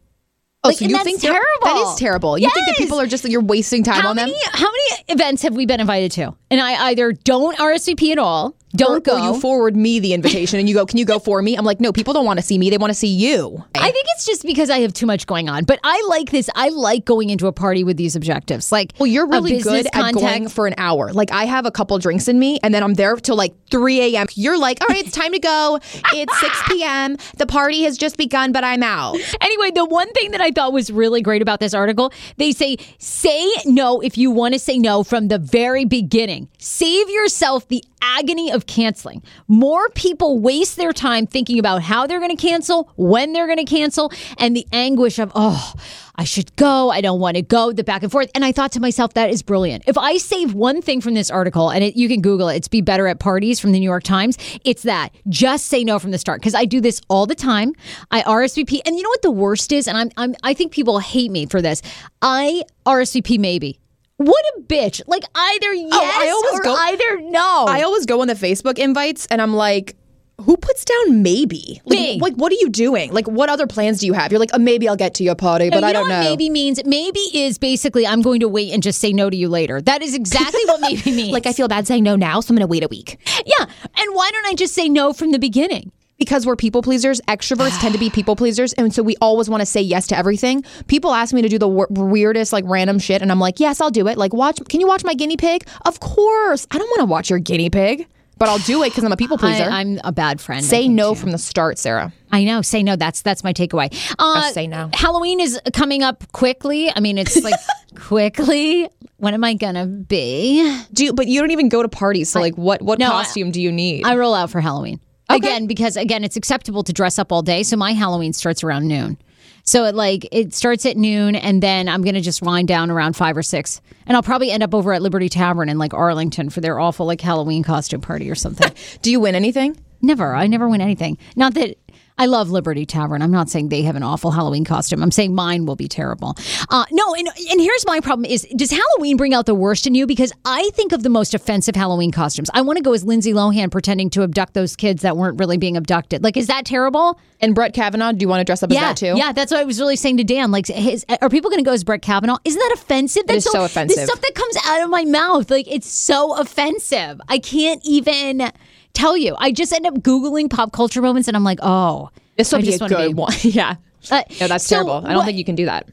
oh, Like, so you think terrible. That is terrible. You think that people are just you're wasting time How on them? how many events have we been invited to? And I either don't RSVP at all, Or, don't go. or you forward me the invitation and you go, "Can you go for me?" I'm like, "No, people don't want to see me. They want to see you." I think it's just because I have too much going on. But I like this. I like going into a party with these objectives. Like, Well, you're really good at going for an hour. Like I have a couple drinks in me, and then I'm there till like 3 a.m. You're like, "All right, it's time to go. It's 6 p.m. The party has just begun, but I'm out." Anyway, the one thing that I thought was really great about this article, they say say no if you want to say no from the very beginning. Save yourself the agony of canceling. More people waste their time thinking about how they're going to cancel, when they're going to cancel, and the anguish of, oh, I should go, I don't want to go, the back and forth. And I thought to myself, that is brilliant. If I save one thing from this article, and it, you can Google it, it's Be Better at Parties from the New York Times, it's that. Just say no from the start. Because I do this all the time. I RSVP. And you know what the worst is? And I'm, I'm I think people hate me for this. I RSVP maybe. What a bitch. Like either yes Oh, I always or go- either no. I always go on the Facebook invites, and I'm like. Who puts down maybe? Like, Me. like, what are you doing? Like, what other plans do you have? You're like, oh, maybe I'll get to your party, but you I don't what know. maybe means? Maybe is basically I'm going to wait and just say no to you later. That is exactly what maybe means. Like, I feel bad saying no now, so I'm going to wait a week. yeah. And why don't I just say no from the beginning? Because we're people pleasers, extroverts tend to be people pleasers, and so we always want to say yes to everything. People ask me to do the w- weirdest, like random shit, and I'm like, yes, I'll do it. Like, watch. Can you watch my guinea pig? Of course. I don't want to watch your guinea pig, but I'll do it because I'm a people pleaser. I, am a bad friend. Say no too. from the start, Sarah. I know. Say no. That's that's my takeaway. Uh, Just say no. Halloween is coming up quickly. I mean, it's like quickly. When am I gonna be? Do you, but you don't even go to parties. So, like, what what No, I- costume do you need? I roll out for Halloween again because again it's acceptable to dress up all day. So my Halloween starts around noon. So it like it starts at noon, and then I'm gonna just wind down around five or six, and I'll probably end up over at Liberty Tavern in like Arlington for their awful like Halloween costume party or something. do you win anything? never, I never win anything. Not that. I love Liberty Tavern. I'm not saying they have an awful Halloween costume. I'm saying mine will be terrible. Uh, no, and, and here's my problem: is does Halloween bring out the worst in you? Because I think of the most offensive Halloween costumes. I want to go as Lindsay Lohan pretending to abduct those kids that weren't really being abducted. Like, is that terrible? And Brett Kavanaugh, do you want to dress up as that too? yeah. That's what I was really saying to Dan. Like, his, are people going to go as Brett Kavanaugh? Isn't that offensive? That's is so offensive. The stuff that comes out of my mouth, like, it's so offensive. I can't even tell you. I just end up googling pop culture moments, and I'm like, oh, This will I be a good one. yeah. Uh, No, that's so terrible. I don't what- think you can do that.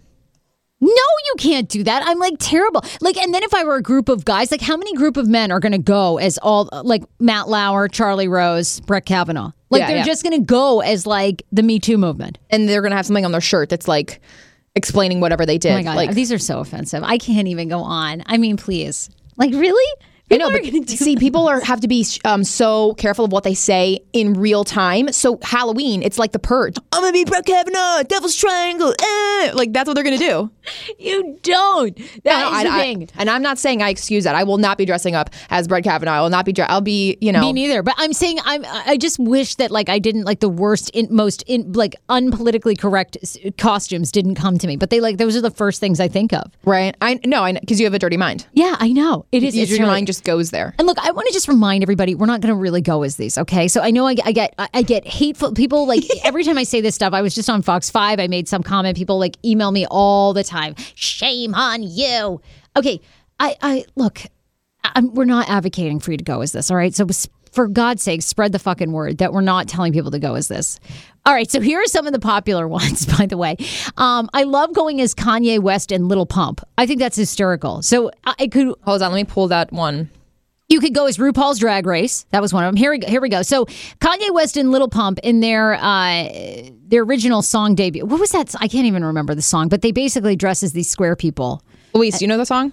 No, you can't do that. I'm like terrible. Like, and then if I were a group of guys, like, how many group of men are going to go as all like Matt Lauer, Charlie Rose, Brett Kavanaugh? Like, Yeah, they're yeah. just going to go as like the Me Too movement. And they're gonna have something on their shirt that's like explaining whatever they did. Oh my god, like these are so offensive. I can't even go on. I mean, please, like, really? I know, but see, people are have to be um, so careful of what they say in real time. So Halloween, it's like the purge. I'm gonna be Brett Kavanaugh, Devil's Triangle. Eh. Like that's what they're gonna do. You don't. That is I- the I- thing. and I'm not saying I excuse that. I will not be dressing up as Brett Kavanaugh. I will not be. Dre- I'll be, you know, Me neither. But I'm saying I'm. I just wish that like I didn't like the worst, in, most in, like unpolitically correct costumes didn't come to me. But they like those are the first things I think of. right? I no, I because you have a dirty mind. Yeah, I know it is. It's Your mind just goes there. And look, I want to just remind everybody, we're not going to really go as these, okay? So I know I, I get, I, get hateful people. Like every time I say this stuff, I was just on Fox Five. I made some comment. People like email me all the time. Shame on you. Okay, I, I look. I'm, we're not advocating for you to go as this, all right? So for God's sake, spread the fucking word that we're not telling people to go as this. All right, so here are some of the popular ones, by the way. Um, I love going as Kanye West and Little Pump. I think that's hysterical. So I I could Hold on, let me pull that one. you could go as RuPaul's Drag Race. That was one of them. Here we go. Here we go. So Kanye West and Little Pump in their uh, their original song debut. What was that? I can't even remember the song, but they basically dress as these square people. Luis, do you know the song?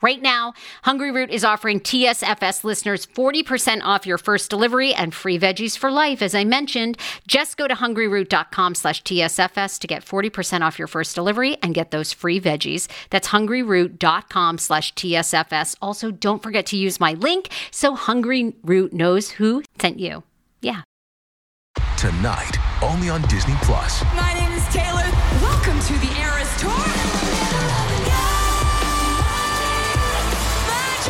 Right now, Hungry Root is offering TSFS listeners 40% off your first delivery and free veggies for life. As I mentioned, just go to hungryroot.com slash TSFS to get 40% off your first delivery and get those free veggies. That's hungryroot.com slash TSFS. Also, don't forget to use my link so Hungry Root knows who sent you. Yeah. Tonight, only on Disney Plus. My name is Taylor. Welcome to the Eras Tour.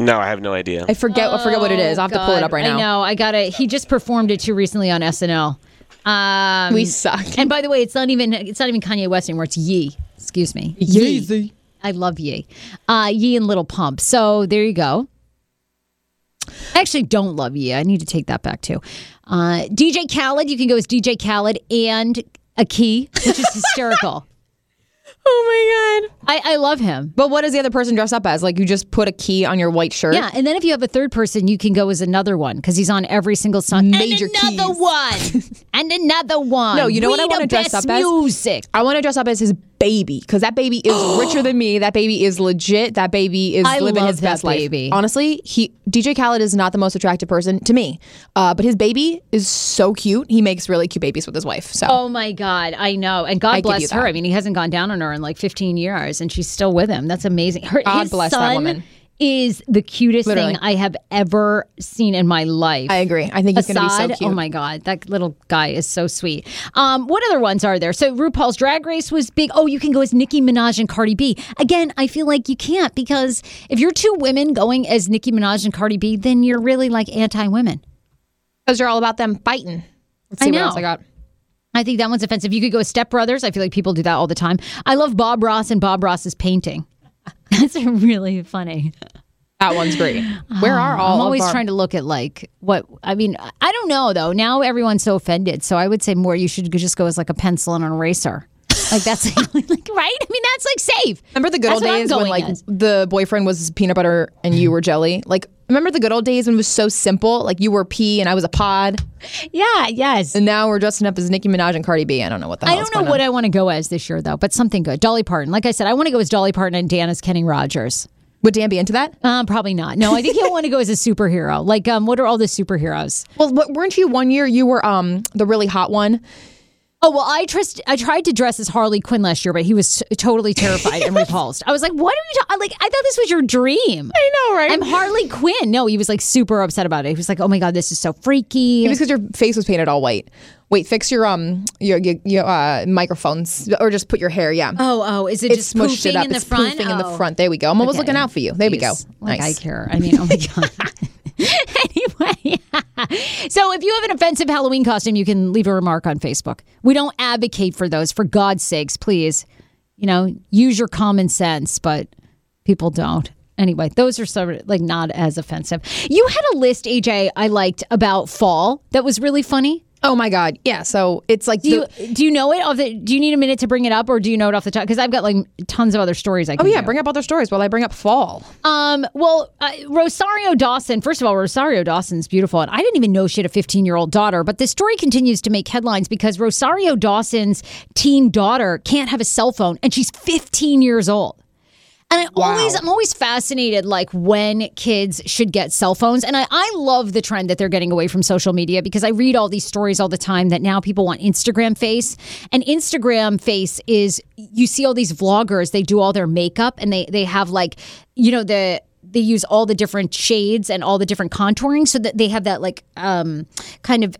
No, I have no idea. I forget. I forget what it is. I'll have to pull it up right now. I know. I got it. He just performed it too recently on SNL. Um, We suck. And by the way, it's not even. It's not even Kanye West anymore. It's Ye. Excuse me. Ye. I love Ye. Uh, Ye and Little Pump. So there you go. I actually don't love Ye. I need to take that back too. Uh, DJ Khaled. You can go as DJ Khaled and a key, which is hysterical. Oh my god! I, I love him. But what does the other person dress up as? Like you just put a key on your white shirt. Yeah, and then if you have a third person, you can go as another one because he's on every single song. Major and another keys. one, and another one. No, you know We what I wanna dress best up as? Music. I want to dress up as his baby because that baby is richer than me. That baby is legit. That baby is I living his best life. Honestly, he DJ Khaled is not the most attractive person to me, uh, but his baby is so cute. He makes really cute babies with his wife. So Oh my God, I know. And God I bless her. I mean, he hasn't gone down on her in like 15 years and she's still with him. That's amazing. Her, God bless that woman. Is the cutest Literally. thing I have ever seen in my life. I agree. I think he's going to be so cute. Oh my God, that little guy is so sweet. Um, what other ones are there? So RuPaul's Drag Race was big. Oh, you can go as Nicki Minaj and Cardi B. Again, I feel like you can't because if you're two women going as Nicki Minaj and Cardi B, then you're really like anti-women. Because you're all about them fighting. Let's I see what know. else I got. I think that one's offensive. You could go as Step Brothers. I feel like people do that all the time. I love Bob Ross and Bob Ross's painting. That's really funny. That one's great. Where are all? I'm always our- trying to look at like what I mean. I don't know though. Now everyone's so offended, so I would say more. You should just go as like a pencil and an eraser. Like that's like, right. I mean that's like safe. Remember the good That's old days when like as. the boyfriend was peanut butter and you were jelly? Like remember the good old days when it was so simple? Like you were pea and I was a pod, Yeah. Yes. and now we're dressing up as Nicki Minaj and Cardi B. I don't know what the hell. I don't know what I want to go as this year though, but something good. Dolly Parton. Like I said, I want to go as Dolly Parton and Dan as Kenny Rogers. Would Dan be into that? Um, probably not. No, I think he'll want to go as a superhero. Like, um, what are all the superheroes? Well, weren't you one year? You were um the really hot one. Oh well, I trust. I tried to dress as Harley Quinn last year, but he was t- totally terrified and repulsed. I was like, "What are you talking? Like, I thought this was your dream." I know, right? I'm Harley Quinn. No, he was like super upset about it. He was like, "Oh my god, this is so freaky." It was because your face was painted all white. Wait, fix your um your your, your uh, microphones or just put your hair. Yeah. oh, oh, is it It just smushed it up. in the it's front? poofing in the Oh. front. There we go. I'm always Okay. looking out for you. There we go. Like nice. I care. I mean, oh my god. anyway, so if you have an offensive Halloween costume, you can leave a remark on Facebook. We don't advocate for those. For God's sakes, please, you know, use your common sense, but people don't. Anyway, those are sort of like not as offensive. You had a list, AJ, I liked about fall that was really funny. Oh my god. Yeah. So it's like Do you do you know it? Off the, do you need a minute to bring it up, or do you know it off the top? Because I've got like tons of other stories. I Oh yeah, do. bring up other stories while I bring up fall. Um, well, uh, Rosario Dawson, first of all, Rosario Dawson's beautiful. And I didn't even know she had a 15 year old daughter, but this story continues to make headlines because Rosario Dawson's teen daughter can't have a cell phone and she's 15 years old. And I always, I'm always fascinated, like when kids should get cell phones. And I, I love the trend that they're getting away from social media because I read all these stories all the time that now people want Instagram face. And Instagram face is you see all these vloggers, they do all their makeup and they they have like, you know, the they use all the different shades and all the different contouring so that they have that like um kind of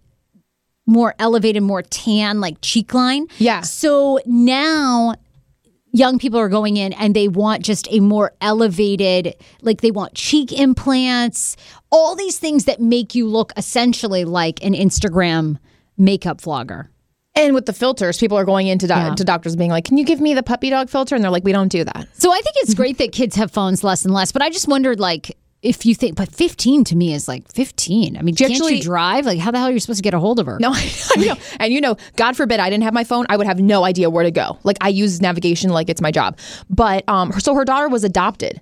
more elevated, more tan, like cheek line. Yeah. So now young people are going in and they want just a more elevated, like they want cheek implants, all these things that make you look essentially like an Instagram makeup vlogger. And with the filters, people are going into do- to doctors being like, "Can you give me the puppy dog filter?" And they're like, "We don't do that." So I think it's great that kids have phones less and less, but I just wondered like if you think, but 15 to me is like 15. I mean, can't actually- you drive? Like, how the hell are you supposed to get a hold of her? No, I know. And you know, God forbid I didn't have my phone, I would have no idea where to go. Like I use navigation like it's my job. But um, so her daughter was adopted.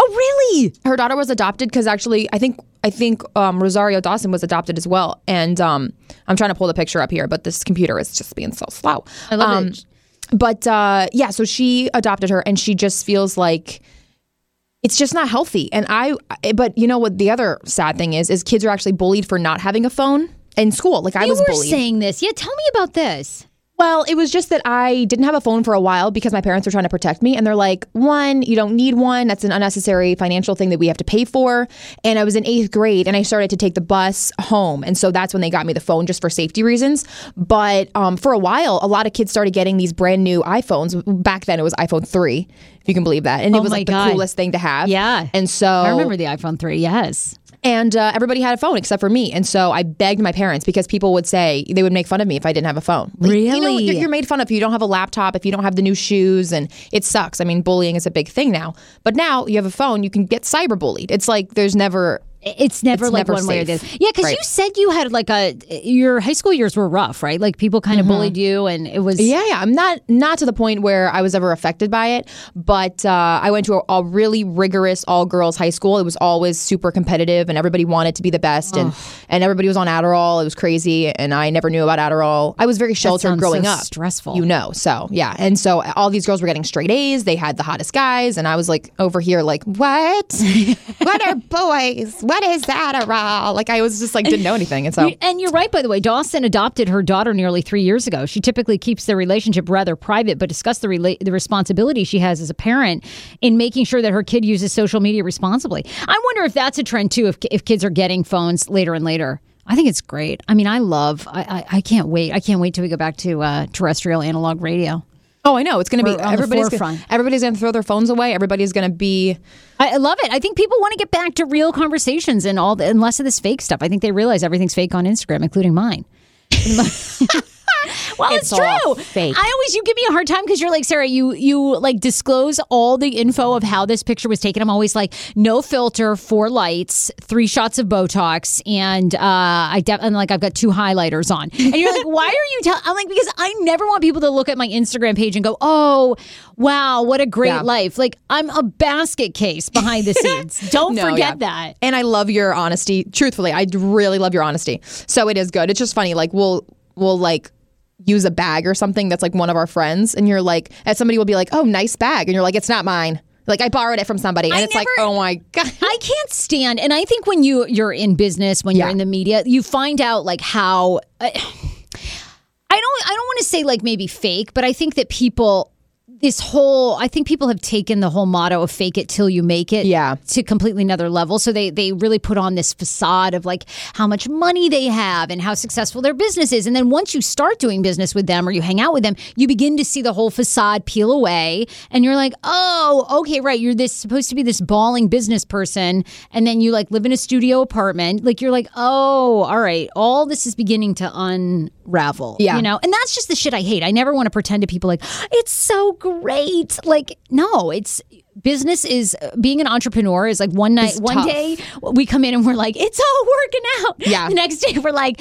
Oh, really? Her daughter was adopted because actually, I think I think um, Rosario Dawson was adopted as well. And um, I'm trying to pull the picture up here, but this computer is just being so slow. I love um, it. But uh, yeah, so she adopted her, and she just feels like it's just not healthy. And I, but you know what? The other sad thing is, is kids are actually bullied for not having a phone in school. Like I you was were bullied. saying this. Yeah, tell me about this. Well, it was just that I didn't have a phone for a while because my parents were trying to protect me. And they're like, one, you don't need one. That's an unnecessary financial thing that we have to pay for. And I was in eighth grade and I started to take the bus home. And so that's when they got me the phone just for safety reasons. But um, for a while, a lot of kids started getting these brand new iPhones. Back then, it was iPhone 3, if you can believe that. And Oh it was like the coolest thing to have. Yeah. And so I remember the iPhone 3. Yes. And uh, everybody had a phone except for me. And so I begged my parents because people would say they would make fun of me if I didn't have a phone. Like, Really? you're, you're made fun of if you don't have a laptop, if you don't have the new shoes, and it sucks. I mean, bullying is a big thing now. But now you have a phone, you can get cyberbullied. It's like there's never. It's never It's like never one way or the other. Yeah, because Right. you said you had like a your high school years were rough, right? Like people kind of bullied you, and it was Mm-hmm. Yeah, yeah. I'm not not to the point where I was ever affected by it, but uh, I went to a, a really rigorous all girls high school. It was always super competitive, and everybody wanted to be the best, and and everybody was on Adderall. It was crazy, and I never knew about Adderall. I was very sheltered growing so up. stressful. you know. So yeah, and so all these girls were getting straight A's. They had the hottest guys, and I was like over here, like what? what are boys? What is Adderall? Like I was just like didn't know anything, and so. And you're right, by the way. Dawson adopted her daughter nearly three years ago. She typically keeps their relationship rather private, but discussed the rela- the responsibility she has as a parent in making sure that her kid uses social media responsibly. I wonder if that's a trend too. If if kids are getting phones later and later. I think it's great. I mean, I love. I I, I can't wait. I can't wait till we go back to uh, terrestrial analog radio. Oh, I know. It's going to be everybody's gonna, forefront. everybody's going to throw their phones away. Everybody's going to be I I love it. I think people want to get back to real conversations and all the, and less of this fake stuff. I think they realize everything's fake on Instagram, including mine. Well, It's it's, true. fake. I always you give me a hard time because you're like Sarah. You you like disclose all the info of how this picture was taken. I'm always like no filter, four lights, three shots of Botox, and uh, I de- and like I've got two highlighters on. And you're like, why are you telling? I'm like because I never want people to look at my Instagram page and go, oh wow, what a great Yeah. life. Like I'm a basket case behind the scenes. Don't No, forget yeah. that. And I love your honesty. Truthfully, I really love your honesty. So it is good. It's just funny. Like we'll we'll like use a bag or something that's like one of our friends, and you're like, and somebody will be like, "Oh, nice bag," and you're like, "It's not mine." Like I borrowed it from somebody, and I it's like, "Oh my god." I can't stand, and I think when you you're in business, when you're in the media, you find out like how. Uh, I, I don't. I don't want to say like maybe fake, but I think that people. This whole, I think people have taken the whole motto of "fake it till you make it," Yeah. to completely another level. So they they really put on this facade of like how much money they have and how successful their business is, and then once you start doing business with them or you hang out with them, you begin to see the whole facade peel away, and you're like, oh, okay, right, you're this supposed to be this balling business person, and then you like live in a studio apartment, like you're like, oh, all right, all this is beginning to unravel, Yeah. you know, and that's just the shit I hate. I never want to pretend to people like it's so great, like no, it's. Business is being an entrepreneur is like one night, It's one tough. day we come in and we're like, it's all working out. Yeah. The next day we're like,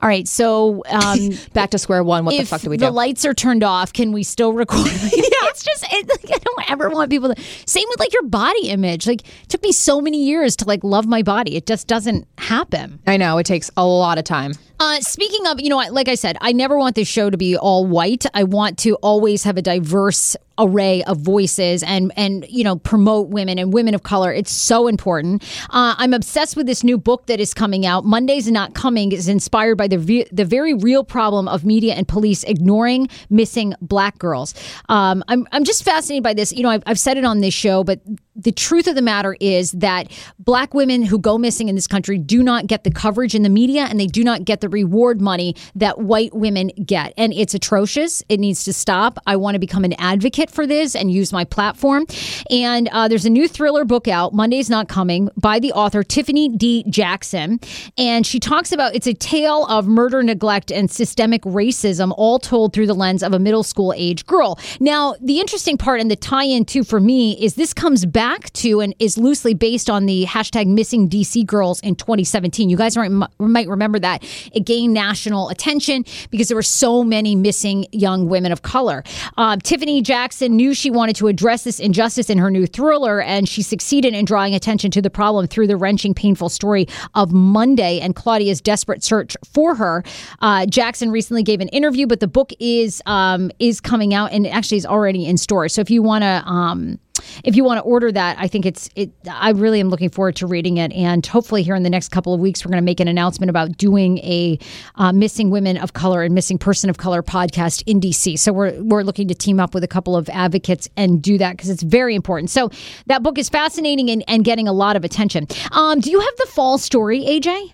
all right, so um, Back to square one. What the fuck do we do? the lights are turned off, can we still record? yeah. it's just it, like, I don't ever want people to. Same with like your body image. Like it took me so many years to like love my body. It just doesn't happen. I know it takes a lot of time. Uh, speaking of, you know, like I said, I never want this show to be all white. I want to always have a diverse array of voices and and you know promote women and women of color. It's so important. Uh, I'm obsessed with this new book that is coming out. Mondays Not Coming is inspired by the the very real problem of media and police ignoring missing black girls. Um, I'm I'm just fascinated by this. You know, I've, I've said it on this show, but the truth of the matter is that black women who go missing in this country do not get the coverage in the media and they do not get the reward money that white women get. And it's atrocious. It needs to stop. I want to become an advocate for this and use my platform. And uh, there's a new thriller book out, Monday's Not Coming, by the author Tiffany D. Jackson. And she talks about it's a tale of murder, neglect, and systemic racism, all told through the lens of a middle school age girl. Now, the interesting part and the tie in too for me is this comes back to and is loosely based on the hashtag missing DC girls in 2017. You guys might remember that. It gained national attention because there were so many missing young women of color. Um, Tiffany Jackson knew she wanted to address this injustice in her new thriller, and she succeeded in drawing attention to the problem through the wrenching, painful story of Monday and Claudia's desperate search for her. Uh, Jackson recently gave an interview, but the book is um, is coming out and actually is already in stores. So if you want to. Um, if you want to order that, I think it's it. I really am looking forward to reading it, and hopefully here in the next couple of weeks, we're going to make an announcement about doing a uh, missing women of color and missing person of color podcast in DC. So we're we're looking to team up with a couple of advocates and do that because it's very important. So that book is fascinating and, and getting a lot of attention. Um, do you have the fall story, AJ?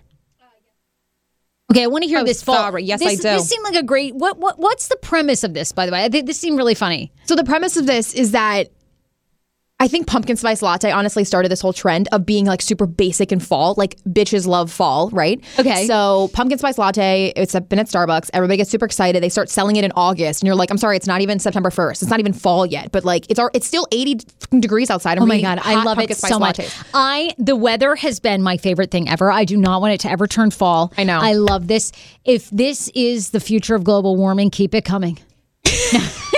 Okay, I want to hear Oh, this fall. sorry. Yes, this, I do. This seemed like a great. What what what's the premise of this? By the way, I think this seemed really funny. So the premise of this is that I think pumpkin spice latte honestly started this whole trend of being like super basic in fall. Like bitches love fall, right? Okay. So pumpkin spice latte, it's been at Starbucks. Everybody gets super excited. They start selling it in August, and you're like, I'm sorry, it's not even September 1st. It's not even fall yet, but like it's our, it's still 80 degrees outside. I'm Oh my god, I love it spice so much. lattes. I the weather has been my favorite thing ever. I do not want it to ever turn fall. I know. I love this. If this is the future of global warming, keep it coming.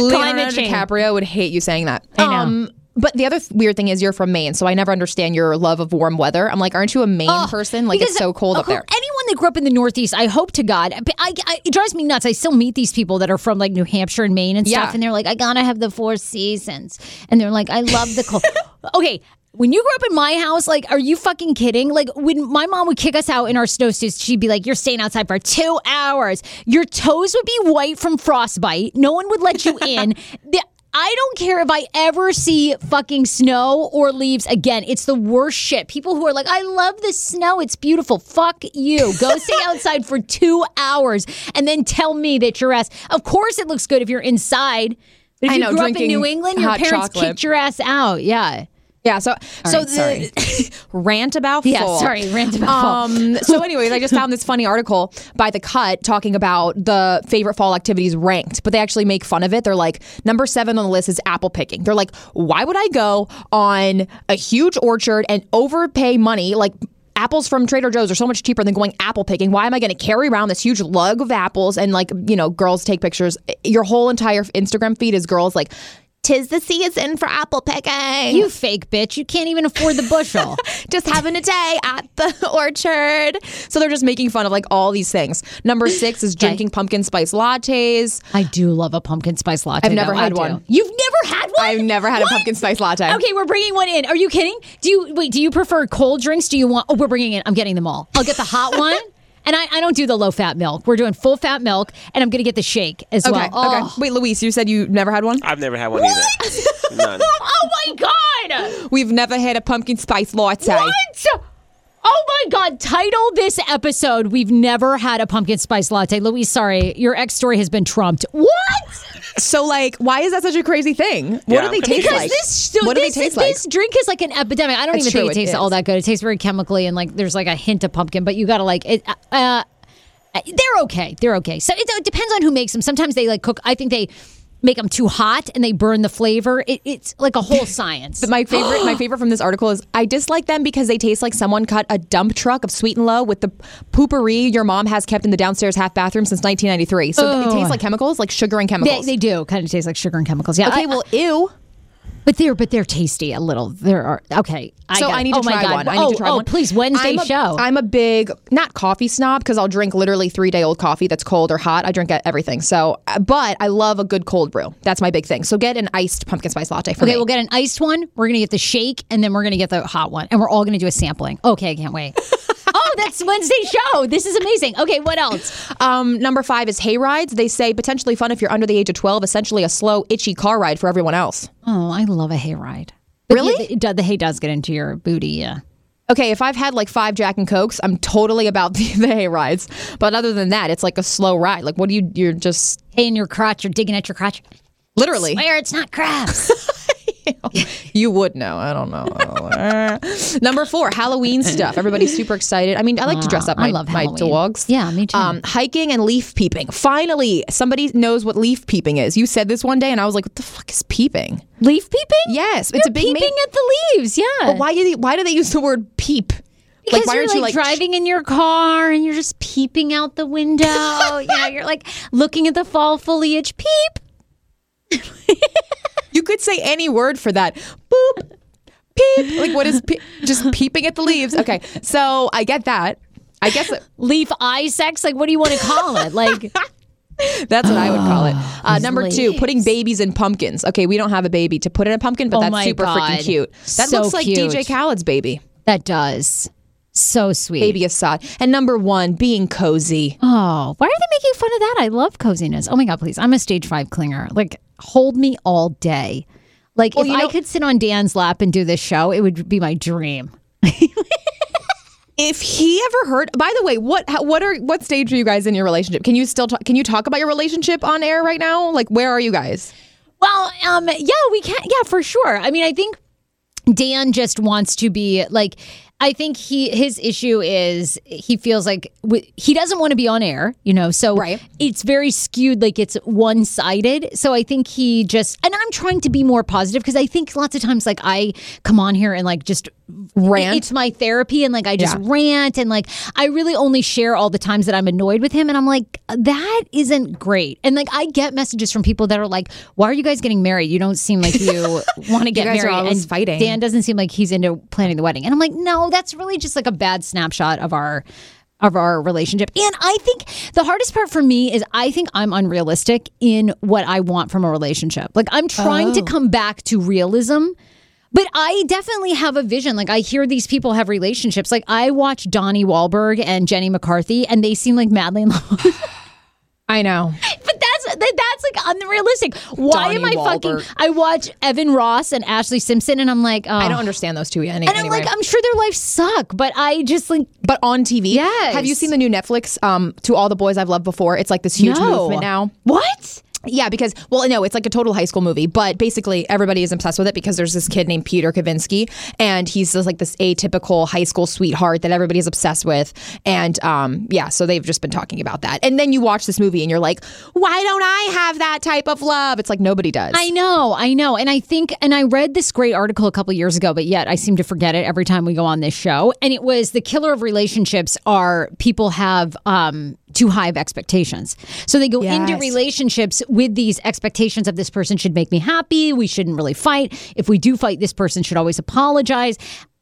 No, just kidding. Leonardo Climate change. DiCaprio would hate you saying that. I know. Um, but the other th- weird thing is you're from Maine, so I never understand your love of warm weather. I'm like, aren't you a Maine Oh, person? Like it's because, so cold uh, up there. Anyone that grew up in the Northeast, I hope to God, I, I- it drives me nuts. I still meet these people that are from like New Hampshire and Maine and stuff, Yeah. and they're like, I gotta have the four seasons, and they're like, I love the cold. okay. When you grew up in my house, like, are you fucking kidding? Like, when my mom would kick us out in our snowsuits, she'd be like, You're staying outside for two hours. Your toes would be white from frostbite. No one would let you in. The- I don't care if I ever see fucking snow or leaves again. It's the worst shit. People who are like, I love the snow. It's beautiful. Fuck you. Go stay outside for two hours and then tell me that your ass. Of course, it looks good if you're inside. But if I you know, grew up in New England, your parents chocolate. kicked your ass out. Yeah. Yeah, so so right, the rant about Yeah, full. sorry, rant about um, so anyways, I just found this funny article by The Cut talking about the favorite fall activities ranked, but they actually make fun of it. They're like, number seven on the list is apple picking. They're like, why would I go on a huge orchard and overpay money like Apples from Trader Joe's are so much cheaper than going apple picking. Why am I going to carry around this huge lug of apples and like, you know, girls take pictures? Your whole entire Instagram feed is girls like, tis the season for apple picking. You fake bitch. You can't even afford the bushel. just having a day at the orchard. So they're just making fun of like all these things. Number six is drinking pumpkin spice lattes. I do love a pumpkin spice latte. I've never though. had one. You've never had one? I've never had What? a pumpkin spice latte. Okay, we're bringing one in. Are you kidding? Do you wait? Do you prefer cold drinks? Do you want? Oh, we're bringing in. I'm getting them all. I'll get the hot one, and I, I don't do the low fat milk. We're doing full fat milk, and I'm gonna get the shake as Okay. well. Okay. Oh. Wait, Luis, you said you never had one? I've never had one either. None. oh my god! We've never had a pumpkin spice latte. What? Oh my God! Title this episode. We've never had a pumpkin spice latte. Luis, sorry, your ex story has been trumped. What? So like, why is that such a crazy thing? What Yeah, do they taste confused. like? This, so what do they taste like? This drink is like an epidemic. I don't That's even true, think it it tastes all that good. It tastes very chemically and like there's like a hint of pumpkin, but you gotta like it. Uh, uh, they're okay. They're okay. So it, it depends on who makes them. Sometimes they like cook. I think they make them too hot and they burn the flavor. It, it's like a whole science. But my favorite, my favorite from this article is I dislike them because they taste like someone cut a dump truck of sweet and low with the poopery your mom has kept in the downstairs half bathroom since 1993. So it tastes like chemicals, like sugar and they, chemicals. they do kind of taste like sugar and chemicals. Yeah. okay, I- well, ew. But they're but they're tasty a little. There are okay. So I need to oh my try God. one. I oh, need to try oh, one. please Wednesday I'm a, show. I'm a big not coffee snob because I'll drink literally three day old coffee that's cold or hot. I drink everything. So, uh, but I love a good cold brew. That's my big thing. So get an iced pumpkin spice latte for Okay, me. we'll get an iced one. We're gonna get the shake, and then we're gonna get the hot one, and we're all gonna do a sampling. Okay, I can't wait. oh, that's Wednesday show. This is amazing. Okay, what else? Um, number five is hay rides. They say potentially fun if you're under the age of 12. Essentially a slow, itchy car ride for everyone else. Oh, I love a hayride. But Really? yeah, the, the hay does get into your booty. Yeah. Okay, if I've had like five Jack and Cokes, I'm totally about the, the hay rides. But other than that, it's like a slow ride. Like, what do you? You're just Hay in your crotch. You're digging at your crotch. literally. Where it's not crabs. You would know. I don't know. Number four, Halloween stuff. Everybody's super excited. I mean, I like to dress up I my, love my Halloween. dogs. Yeah, me too. Um, hiking and leaf peeping. Finally, somebody knows what leaf peeping is. You said this one day, and I was like, "What the fuck is peeping?" Leaf peeping. Yes, You're it's a big peeping ma- at the leaves. Yeah. But why do they, why do they use the word peep? Because why you're aren't like, you like driving in your car and you're just peeping out the window. you know, you're like looking at the fall foliage. Peep. You could say any word for that. Boop. Peep. Like what is pe- just peeping at the leaves? Okay. So I get that. I guess Leaf eye sex. Like, what do you want to call it? Like, that's what I would call it. Uh, these number two, leaves. putting babies in pumpkins. Okay, we don't have a baby to put in a pumpkin, but Oh that's super God. freaking cute. That So looks like cute. DJ Khaled's baby. that does. So sweet. Baby Asahd. And number one, being cozy. Oh, why are they making fun of that? I love coziness. Oh my God, please. I'm a stage five clinger. Like, hold me all day. Like, Well, if you I could sit on Dan's lap and do this show, it would be my dream. If he ever heard, by the way, what what are what stage are you guys in your relationship? Can you still talk, can you talk about your relationship on air right now? Like, where are you guys? Well, um, yeah, we can. Yeah, for sure. I mean, I think Dan just wants to be like. I think he his issue is he feels like w- he doesn't want to be on air, you know. So Right. it's very skewed, like it's one sided. So I think he just and I'm trying to be more positive because I think lots of times like I come on here and like just Rant? It's my therapy and like I just Yeah. rant and like I really only share all the times that I'm annoyed with him and I'm like that isn't great. And like I get messages from people that are like, "Why are you guys getting married? You don't seem like you want to get married." and fighting. Dan doesn't seem like he's into planning the wedding. And I'm like, "No, that's really just like a bad snapshot of our of our relationship." And I think the hardest part for me is I think I'm unrealistic in what I want from a relationship. Like I'm trying Oh. to come back to realism. But I definitely have a vision. Like I hear these people have relationships. Like I watch Donnie Wahlberg and Jenny McCarthy, and they seem like madly in love. I know. but that's that's like unrealistic. Why am I Donnie fucking? I watch Evan Ross and Ashlee Simpson, and I'm like, oh. I don't understand those two. Any, And I'm anyway. like, I'm sure their lives suck, but I just like but on TV, Yes. Have you seen the new Netflix? Um, to all the boys I've loved before. It's like this huge No. movement now. what? Yeah, because well, no, it's like a total high school movie, but basically everybody is obsessed with it because there's this kid named Peter Kavinsky, and he's just like this atypical high school sweetheart that everybody's obsessed with, and um, yeah, so they've just been talking about that, and then you watch this movie and you're like, why don't I have that type of love? It's like nobody does. I know, I know. And I think, and I read this great article a couple years ago, but yet I seem to forget it every time we go on this show. And it was the killer of relationships are people have um, too high of expectations. So they go into relationships with these expectations of this person should make me happy. We shouldn't really fight. If we do fight, this person should always apologize.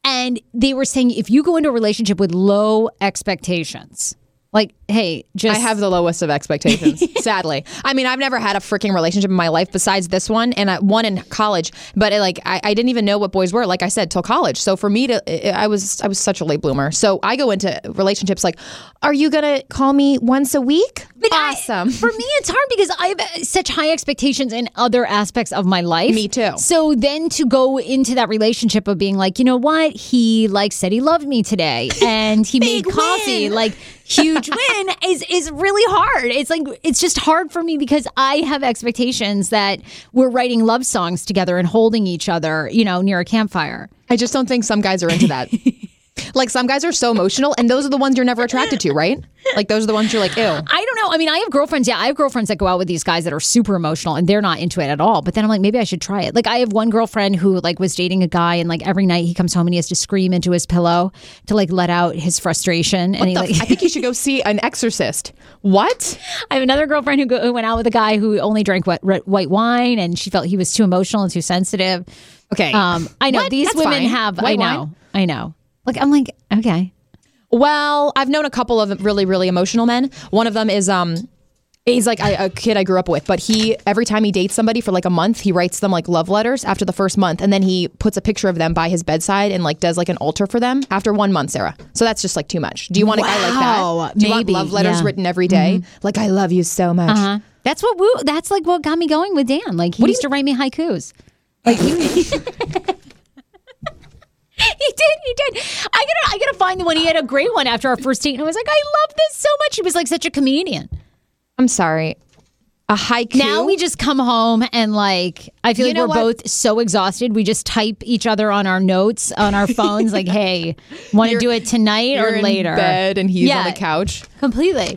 And they were saying if you go into a relationship with low expectations, like, hey, just I have the lowest of expectations, sadly. I mean, I've never had a freaking relationship in my life besides this one, and I, one in college. But it, like, I, I didn't even know what boys were, like I said, till college. So for me to, I was, I was such a late bloomer. So I go into relationships like, are you gonna call me once a week? But I- awesome. for me, it's hard because I have uh, such high expectations in other aspects of my life. Me too. So then to go into that relationship of being like, you know what, he like said he loved me today, and he made coffee, win. like huge win, is is really hard. It's like it's just hard for me because I have expectations that we're writing love songs together and holding each other, you know, near a campfire. I just don't think some guys are into that. like some guys are so emotional, and those are the ones you're never attracted to, right? Like those are the ones you're like, ew. I don't know. I mean, I have girlfriends. Yeah, I have girlfriends that go out with these guys that are super emotional and they're not into it at all. But then I'm like, maybe I should try it. Like, I have one girlfriend who like was dating a guy and like every night he comes home and he has to scream into his pillow to like let out his frustration. and he The like, I think you should go see an exorcist. What? I have another girlfriend who, go, who went out with a guy who only drank wet, red, white wine and she felt he was too emotional and too sensitive. Okay. Um, I know What? these That's women fine. have. I know. wine? I know. Like I'm like okay. Well, I've known a couple of really, really emotional men. One of them is um he's like I, a kid I grew up with, but he every time he dates somebody for like a month, he writes them like love letters after the first month, and then he puts a picture of them by his bedside and like does like an altar for them after one month, Sarah. So that's just like too much. Do you want a guy like that? Do you maybe, want love letters yeah. written every day? Like I love you so much. Uh-huh. That's what woo. That's like what got me going with Dan. Like he used to write me haikus. Like he, he did. He did. I gotta. I gotta find the one. He had a great one after our first date, and I was like, I love this so much. He was like such a comedian. I'm sorry. A haiku. Now we just come home and like I feel You like we're what? both so exhausted. We just type each other on our notes on our phones, like, "Hey, want to do it tonight or in later?" bed and he's Yeah. on the couch. Completely.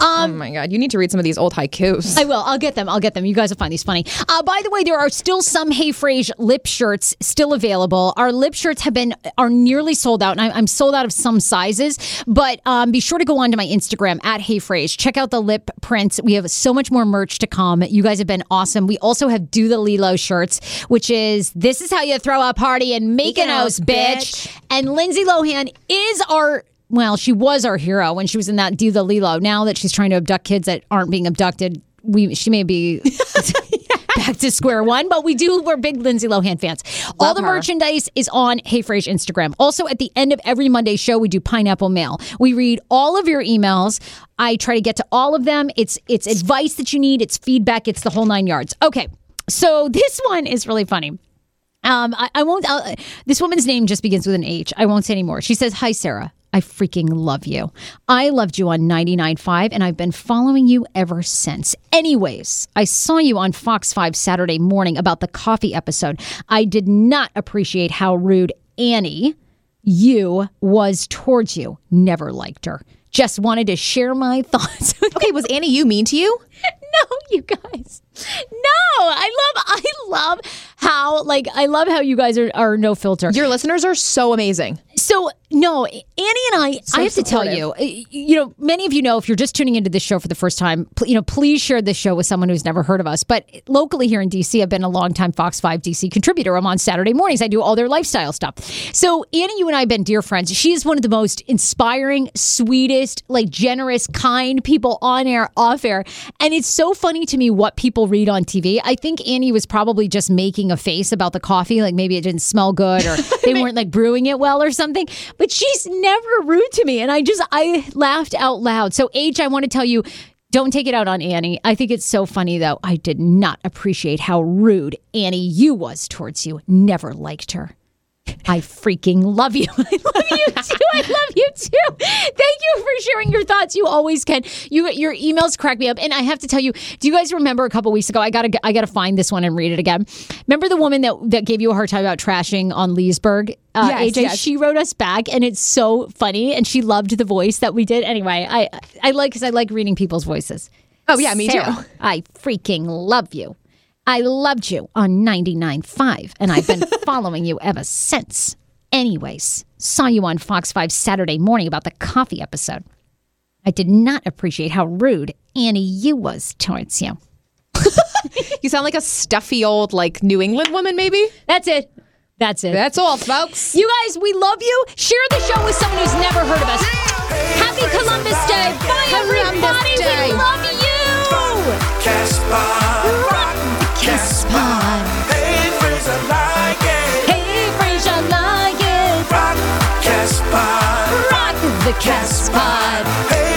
oh my god, you need to read some of these old haikus. I will. I'll get them. I'll get them. You guys will find these funny. Uh, by the way, there are still some Hey Fraser lip shirts still available. Our lip shirts have been are nearly sold out, and I, I'm sold out of some sizes. But um, be sure to go onto my Instagram at Hey Fraser. Check out the lip prints. We have so much more merch to come. You guys have been awesome. We also have Do the Lilo shirts, which is this is how you throw a party in Mykonos, bitch. And Lindsay Lohan is our well, she was our hero when she was in that Do the Lilo. Now that she's trying to abduct kids that aren't being abducted, we she may be back to square one, but we do we're big Lindsay Lohan fans. All the her. merchandise is on Hey Fraser Instagram. Also, at the end of every Monday show, we do Pineapple Mail. We read all of your emails. I try to get to all of them. It's it's advice that you need. It's feedback. It's the whole nine yards. Okay, so this one is really funny. Um, I, I won't. i this woman's name just begins with an H. I won't say anymore. She says, "Hi, Sarah. I freaking love you. I loved you on 99.5 and I've been following you ever since. Anyways, I saw you on Fox 5 Saturday morning about the coffee episode. I did not appreciate how rude Annie, you, was towards you. Never liked her. Just wanted to share my thoughts. okay, was Annie you mean to you? no, you guys. No, I love I love how like I love how you guys are, are no filter. Your listeners are so amazing. So no, Annie and I. I have to tell you, you know, many of you know if you're just tuning into this show for the first time, pl- you know, please share this show with someone who's never heard of us. But locally here in DC, I've been a longtime Fox Five DC contributor. I'm on Saturday mornings. I do all their lifestyle stuff. So Annie, you and I have been dear friends. She is one of the most inspiring, sweetest, like generous, kind people on air, off air, and it's so funny to me what people read on TV. I think Annie was probably just making a face about the coffee, like maybe it didn't smell good or they weren't like brewing it well or something. But she's never rude to me. And I just, I laughed out loud. So, H, I want to tell you, don't take it out on Annie. I think it's so funny, though. I did not appreciate how rude Annie you was towards you. Never liked her. I freaking love you. I love you too. I love you too. Thank you for sharing your thoughts. You always can. You your emails crack me up. And I have to tell you, do you guys remember a couple weeks ago? I gotta I gotta find this one and read it again. Remember the woman that that gave you a hard time about trashing on Leesburg? Uh, Yes, AJ, yes. she wrote us back, and it's so funny. And she loved the voice that we did. Anyway, I I like because I like reading people's voices. Oh, yeah, me too. I freaking love you. I loved you on 99.5, and I've been following you ever since. Anyways, saw you on Fox 5 Saturday morning about the coffee episode. I did not appreciate how rude Annie you was towards you. You sound like a stuffy old like New England woman, maybe. That's it. That's it. That's all, folks. you guys, we love you. Share the show with someone who's never heard of us. Happy Columbus Day. Bye, everybody. Day. We love you. Casbah, rock the Hey, Fraser, like it. Hey, Frasier, like it. Rock Casbah. Rock the Cast Pod.